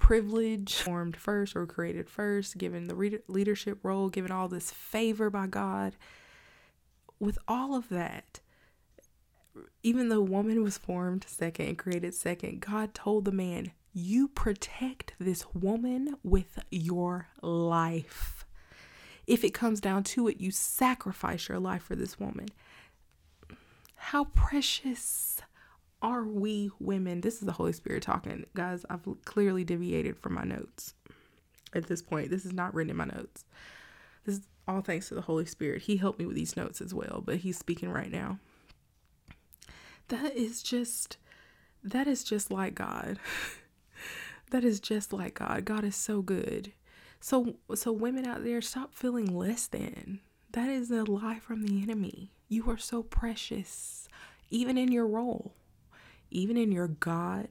privilege, formed first or created first, given the leadership role, given all this favor by God. With all of that, even though woman was formed second and created second, God told the man, You protect this woman with your life. If it comes down to it, you sacrifice your life for this woman. How precious are we women? This is the Holy Spirit talking. Guys, I've clearly deviated from my notes at this point. This is not written in my notes. This is all thanks to the Holy Spirit. He helped me with these notes as well, but he's speaking right now. That is just that is just like God. that is just like God. God is so good. So so women out there stop feeling less than. That is a lie from the enemy. You are so precious even in your role even in your God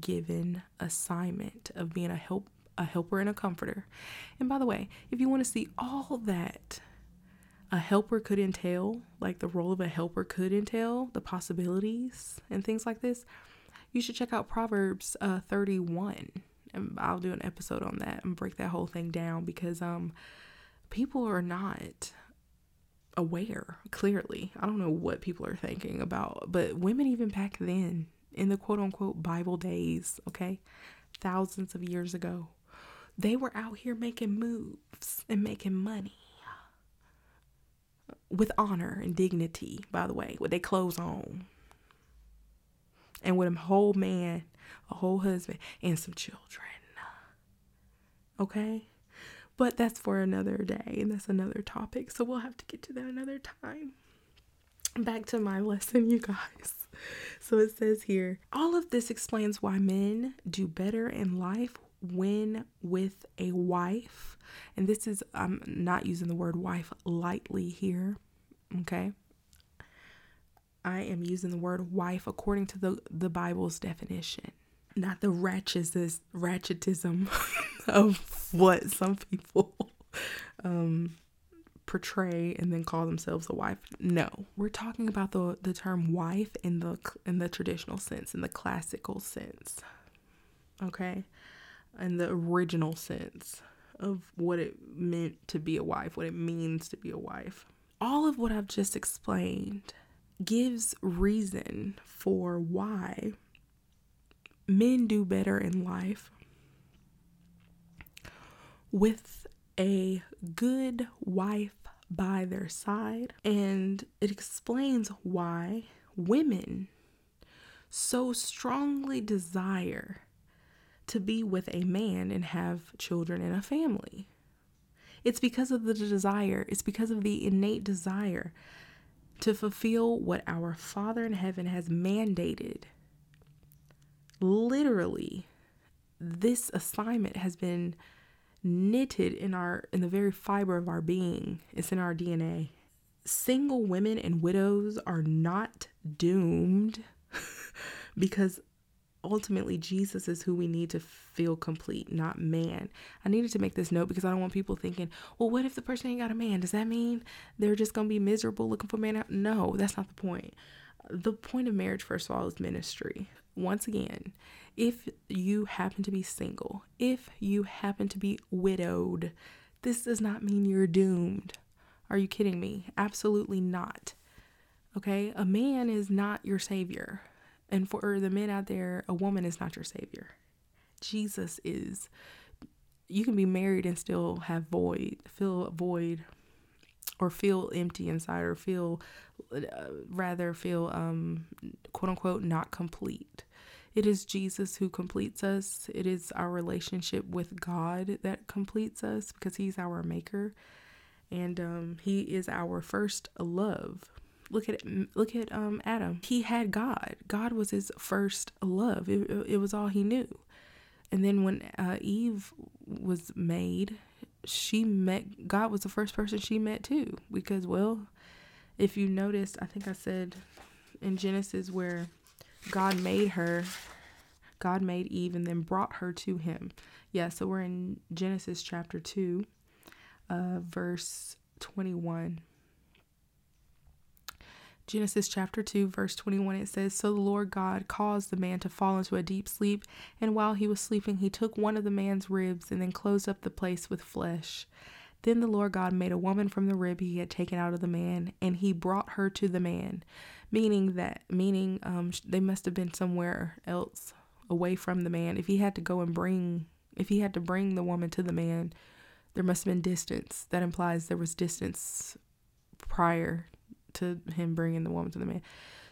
given assignment of being a help a helper and a comforter. And by the way, if you want to see all that a helper could entail, like the role of a helper could entail, the possibilities and things like this, you should check out Proverbs uh, 31. And I'll do an episode on that and break that whole thing down because um people are not aware clearly. I don't know what people are thinking about, but women even back then in the quote unquote Bible days, okay, thousands of years ago, they were out here making moves and making money with honor and dignity, by the way, with their clothes on. And with a whole man, a whole husband, and some children. Okay? But that's for another day, and that's another topic. So we'll have to get to that another time. Back to my lesson, you guys. So it says here all of this explains why men do better in life when with a wife. And this is, I'm not using the word wife lightly here. Okay. I am using the word wife according to the, the Bible's definition, not the ratchetism, of what some people um, portray and then call themselves a wife. No, we're talking about the the term wife in the in the traditional sense, in the classical sense. Okay? In the original sense of what it meant to be a wife, what it means to be a wife. All of what I've just explained gives reason for why men do better in life with a good wife by their side. And it explains why women so strongly desire to be with a man and have children and a family. It's because of the desire, it's because of the innate desire to fulfill what our Father in heaven has mandated. Literally, this assignment has been knitted in our in the very fiber of our being. It's in our DNA. Single women and widows are not doomed because ultimately Jesus is who we need to feel complete, not man. I needed to make this note because I don't want people thinking, well, what if the person ain't got a man? Does that mean they're just gonna be miserable looking for a man? No, that's not the point. The point of marriage, first of all, is ministry. Once again, if you happen to be single, if you happen to be widowed, this does not mean you're doomed. Are you kidding me? Absolutely not. Okay? A man is not your savior. And for the men out there, a woman is not your savior. Jesus is. You can be married and still have void, feel void, or feel empty inside, or feel, uh, rather feel, um, quote unquote, not complete. It is Jesus who completes us. It is our relationship with God that completes us because He's our maker, and um, He is our first love. Look at look at um, Adam. He had God. God was his first love. It, it was all he knew. And then when uh, Eve was made, she met God was the first person she met too. Because well, if you noticed, I think I said in Genesis where God made her. God made Eve and then brought her to him. Yeah, so we're in Genesis chapter 2, uh, verse 21. Genesis chapter 2, verse 21, it says, So the Lord God caused the man to fall into a deep sleep, and while he was sleeping, he took one of the man's ribs and then closed up the place with flesh. Then the Lord God made a woman from the rib he had taken out of the man, and he brought her to the man, meaning that, meaning um, they must have been somewhere else away from the man. If he had to go and bring, if he had to bring the woman to the man, there must have been distance. That implies there was distance prior to him bringing the woman to the man.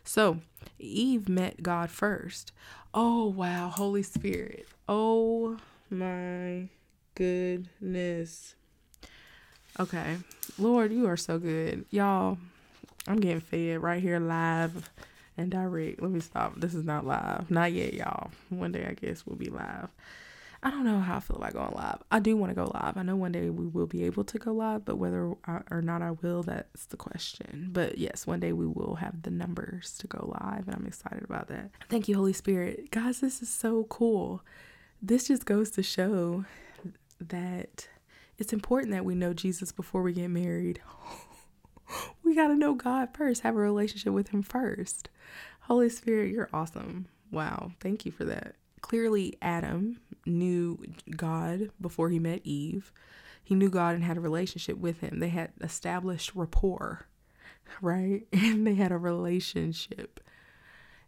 So Eve met God first. Oh, wow. Holy Spirit. Oh, my goodness. Okay. Lord, you are so good. Y'all, I'm getting fed right here live and direct. Let me stop. This is not live. Not yet, y'all. One day, I guess, we'll be live. I don't know how I feel about going live. I do want to go live. I know one day we will be able to go live, but whether I, or not I will, that's the question. But yes, one day we will have the numbers to go live, and I'm excited about that. Thank you, Holy Spirit. Guys, this is so cool. This just goes to show that it's important that we know Jesus before we get married. we got to know God first, have a relationship with Him first. Holy Spirit, you're awesome. Wow. Thank you for that. Clearly, Adam knew God before he met Eve. He knew God and had a relationship with him. They had established rapport, right? And they had a relationship.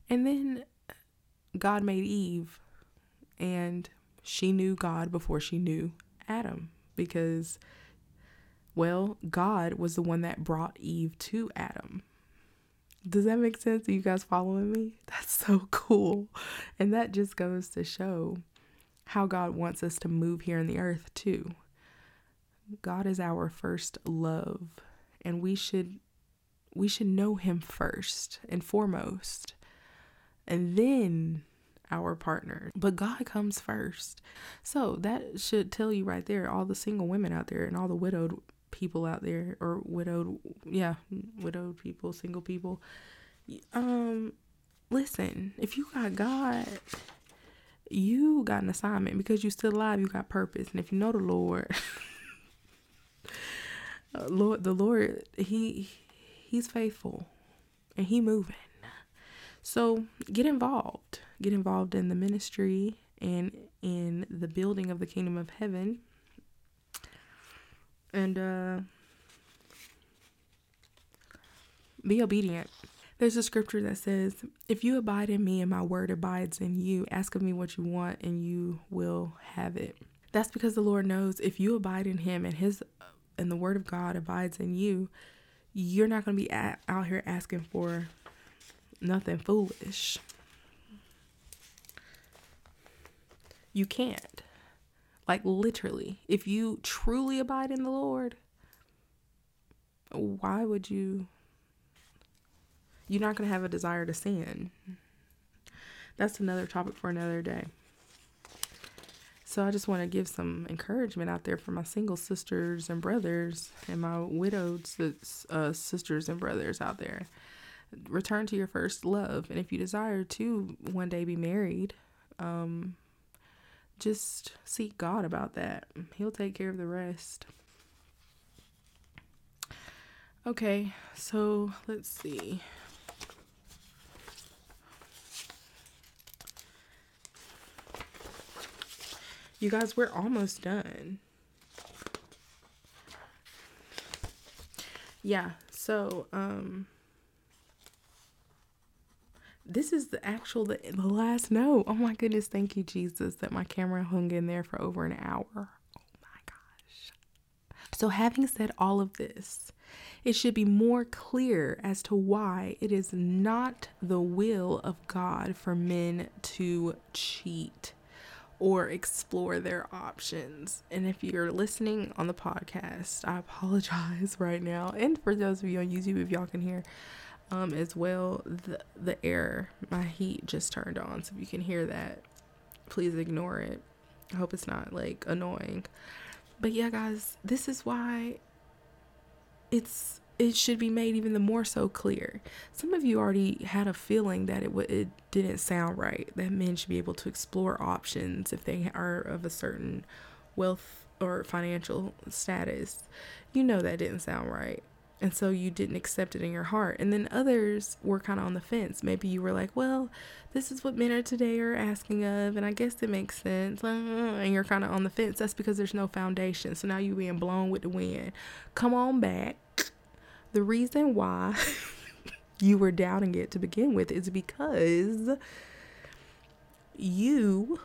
And then God made Eve, and she knew God before she knew Adam because, well, God was the one that brought Eve to Adam. Does that make sense? Are you guys following me? That's so cool. And that just goes to show how God wants us to move here in the earth, too. God is our first love, and we should we should know him first and foremost. And then our partner. But God comes first. So that should tell you right there, all the single women out there and all the widowed people out there or widowed yeah widowed people single people. Um listen if you got god you got an assignment. Because you're still alive you got purpose. And if you know the lord uh, lord the lord he he's faithful. And he moving. So get involved. Get involved in the ministry and in the building of the kingdom of heaven and uh, be obedient. There's a scripture that says, If you abide in me and my word abides in you, ask of me what you want and you will have it. That's because the Lord knows if you abide in him and his and the word of God abides in you, you're not going to be at, out here asking for nothing foolish. You can't. Like literally, if you truly abide in the Lord, why would you? You're not going to have a desire to sin. That's another topic for another day. So I just want to give some encouragement out there for my single sisters and brothers and my widowed uh, sisters and brothers out there. Return to your first love. And if you desire to one day be married, um, just seek God about that. He'll take care of the rest. Okay, so let's see. You guys, we're almost done. Yeah, so um this is the actual the, the last note. Oh my goodness, thank you Jesus that my camera hung in there for over an hour. Oh my gosh. So having said all of this, it should be more clear as to why it is not the will of God for men to cheat or explore their options. And if you're listening on the podcast, I apologize right now. And for those of you on YouTube, if y'all can hear, um, as well. The the air, my heat just turned on, so if you can hear that, please ignore it. I hope it's not like annoying. But yeah, guys, this is why it's it should be made even the more so clear. Some of you already had a feeling that it w- it didn't sound right. That men should be able to explore options if they are of a certain wealth or financial status. You know that didn't sound right And so you didn't accept it in your heart. And then others were kind of on the fence. Maybe you were like, well, this is what men are today are asking of. And I guess it makes sense. Uh, and you're kind of on the fence. That's because there's no foundation. So now you're being blown with the wind. Come on back. The reason why you were doubting it to begin with is because you,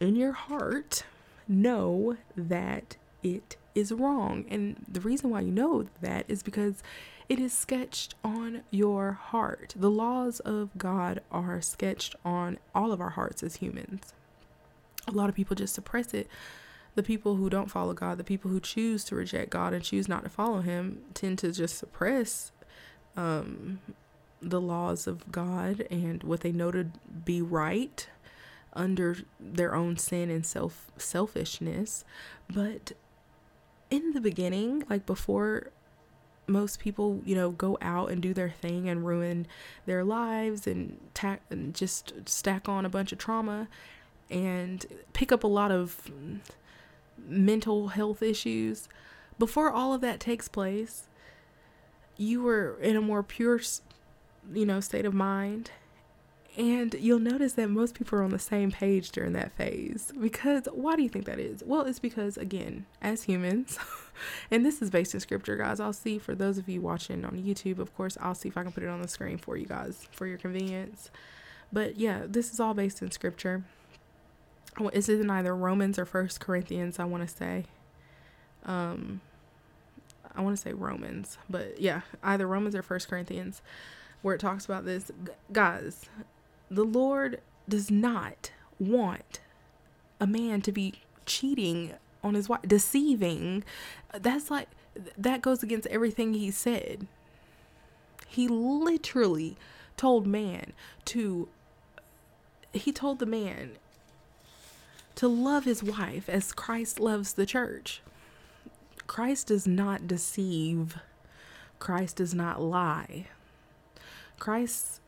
in your heart, know that it is wrong. And the reason why you know that is because it is sketched on your heart. The laws of God are sketched on all of our hearts as humans. A lot of people just suppress it. The people who don't follow God, the people who choose to reject God and choose not to follow Him, tend to just suppress um, the laws of God and what they know to be right under their own sin and self selfishness. But in the beginning, like before most people, you know, go out and do their thing and ruin their lives and tack and just stack on a bunch of trauma and pick up a lot of mental health issues. Before all of that takes place, you were in a more pure, you know, state of mind and you'll notice that most people are on the same page during that phase. Because why do you think that is? Well, it's because, again, as humans, and this is based in scripture, guys. I'll see for those of you watching on YouTube, of course, I'll see if I can put it on the screen for you guys for your convenience. But yeah, this is all based in scripture. This is in either Romans or First Corinthians, I want to say. Um, I want to say Romans, but yeah, either Romans or First Corinthians, where it talks about this. Guys, the Lord does not want a man to be cheating on his wife, deceiving. That's like, that goes against everything he said. He literally told man to, he told the man to love his wife as Christ loves the church. Christ does not deceive, Christ does not lie. Christ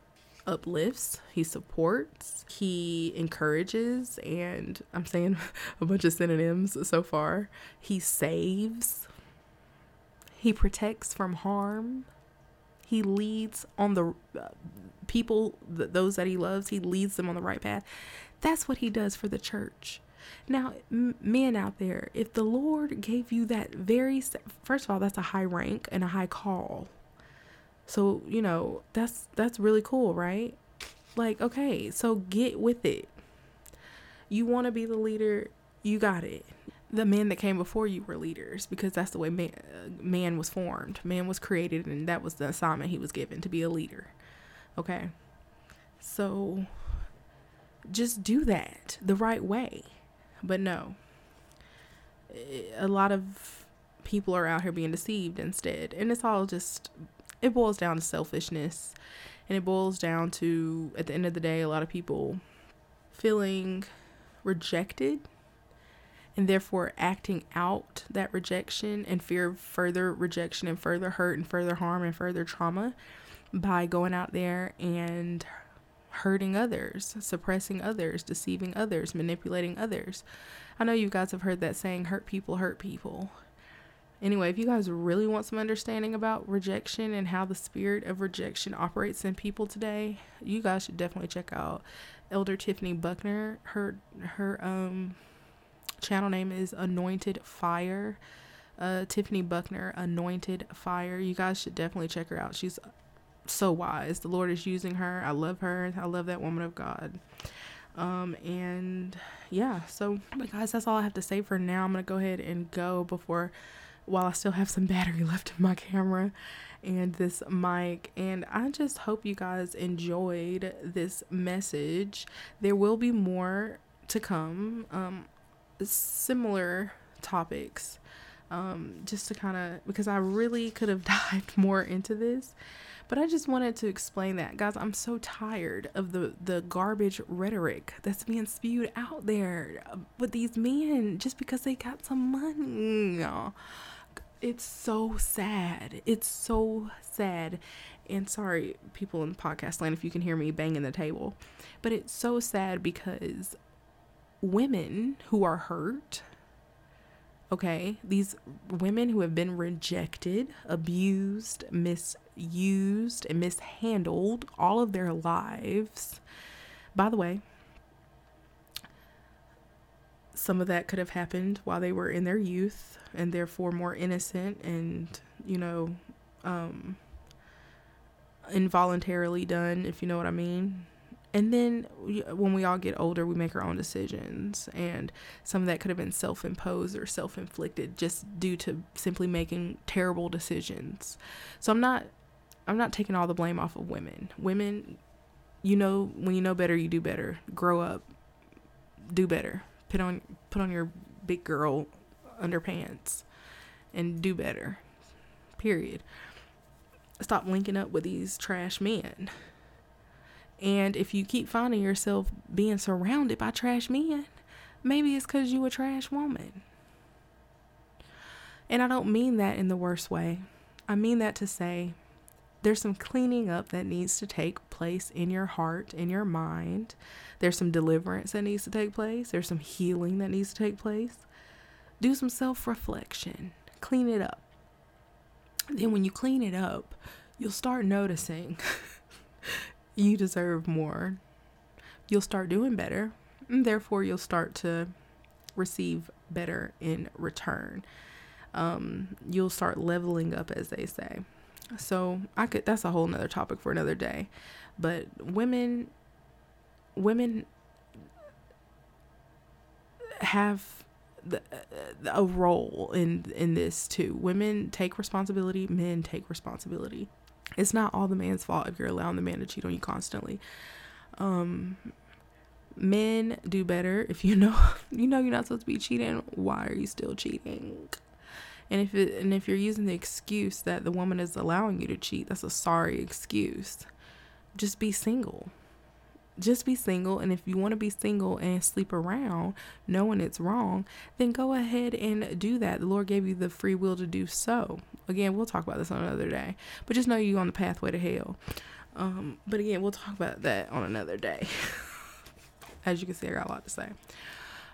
uplifts, he supports, he encourages, and I'm saying a bunch of synonyms so far. He saves, he protects from harm, he leads on the uh, people, th- those that he loves, he leads them on the right path. That's what he does for the church. Now, m- men out there, if the Lord gave you that very, first of all, that's a high rank and a high call so, you know, that's that's really cool, right? Like, okay, so get with it. You want to be the leader, you got it. The men that came before you were leaders because that's the way man, uh, man was formed. Man was created and that was the assignment he was given to be a leader. Okay? So just do that the right way. But no. Eh, a lot of people are out here being deceived instead. And it's all just it boils down to selfishness and it boils down to at the end of the day a lot of people feeling rejected and therefore acting out that rejection and fear of further rejection and further hurt and further harm and further trauma by going out there and hurting others, suppressing others, deceiving others, manipulating others. I know you guys have heard that saying, hurt people hurt people. Anyway, if you guys really want some understanding about rejection and how the spirit of rejection operates in people today, you guys should definitely check out Elder Tiffany Buckner. Her her um channel name is Anointed Fire. Uh, Tiffany Buckner, Anointed Fire. You guys should definitely check her out. She's so wise. The Lord is using her. I love her. I love that woman of God. Um, and yeah, so but guys, that's all I have to say for now. I'm gonna go ahead and go before while I still have some battery left in my camera and this mic. And I just hope you guys enjoyed this message. There will be more to come, um, similar topics, um, just to kind of because I really could have dived more into this. But I just wanted to explain that, guys. I'm so tired of the the garbage rhetoric that's being spewed out there with these men just because they got some money it's so sad. It's so sad. And sorry, people in podcast land, if you can hear me banging the table, but it's so sad because women who are hurt, Okay, these women who have been rejected, abused, misused, and mishandled all of their lives. By the way, some of that could have happened while they were in their youth and therefore more innocent and, you know, um, involuntarily done, if you know what I mean. And then when we all get older, we make our own decisions. And some of that could have been self imposed or self inflicted just due to simply making terrible decisions. So I'm not. I'm not taking all the blame off of women. Women, you know, when you know better, you do better. Grow up, do better. Put on put on your big girl underpants and do better. Period. Stop linking up with these trash men. And if you keep finding yourself being surrounded by trash men, maybe it's because you a trash woman. And I don't mean that in the worst way. I mean that to say there's some cleaning up that needs to take place in your heart, in your mind. There's some deliverance that needs to take place. There's some healing that needs to take place. Do some self reflection, clean it up. Then, when you clean it up, you'll start noticing you deserve more. You'll start doing better, and therefore, you'll start to receive better in return. Um, you'll start leveling up, as they say. So I could that's a whole nother topic for another day. But women women have the, a role in in this too. Women take responsibility, men take responsibility it's not all the man's fault if you're allowing the man to cheat on you constantly. Um, men do better if you know you know you're not supposed to be cheating. Why are you still cheating? And if it, and if you're using the excuse that the woman is allowing you to cheat, that's a sorry excuse. Just be single. Just be single and if you want to be single and sleep around knowing it's wrong then go ahead and do that. The lord gave you the free will to do so. Again we'll talk about this on another day but just know you're on the pathway to hell. Um, but again we'll talk about that on another day. As you can see i got a lot to say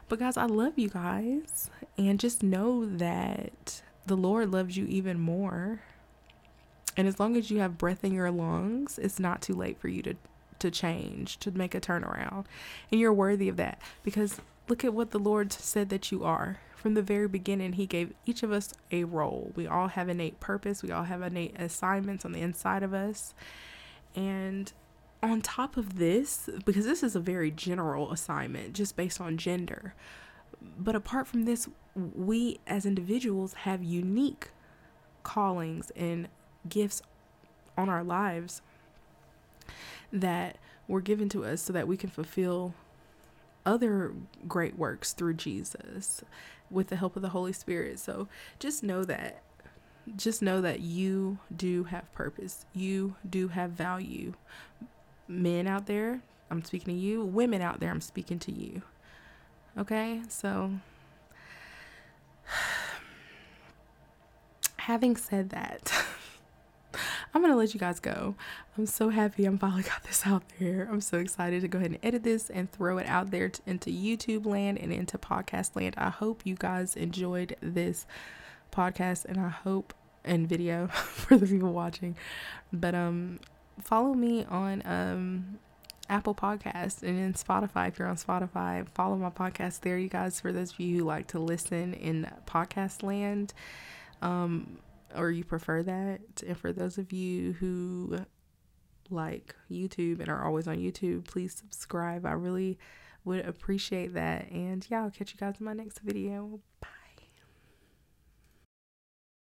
but guys i love you guys and just know that the lord loves you even more and as long as you have breath in your lungs it's not too late for you to to change, to make a turnaround. And you're worthy of that because look at what the Lord said that you are. From the very beginning, He gave each of us a role. We all have innate purpose, we all have innate assignments on the inside of us. And on top of this, because this is a very general assignment just based on gender, but apart from this, we as individuals have unique callings and gifts on our lives that were given to us so that we can fulfill other great works through Jesus with the help of the Holy Spirit. So just know that. Just know that you do have purpose. You do have value. Men out there, I'm speaking to you. Women out there, I'm speaking to you. Okay? So having said that, I'm gonna let you guys go. I'm so happy I'm finally got this out there. I'm so excited to go ahead and edit this and throw it out there t- into YouTube land and into podcast land. I hope you guys enjoyed this podcast and I hope and video for the people watching. But um follow me on um Apple Podcast and in Spotify if you're on Spotify. Follow my podcast there, you guys, for those of you who like to listen in podcast land. Um or you prefer that. And for those of you who like YouTube and are always on YouTube, please subscribe. I really would appreciate that. And yeah, I'll catch you guys in my next video. Bye.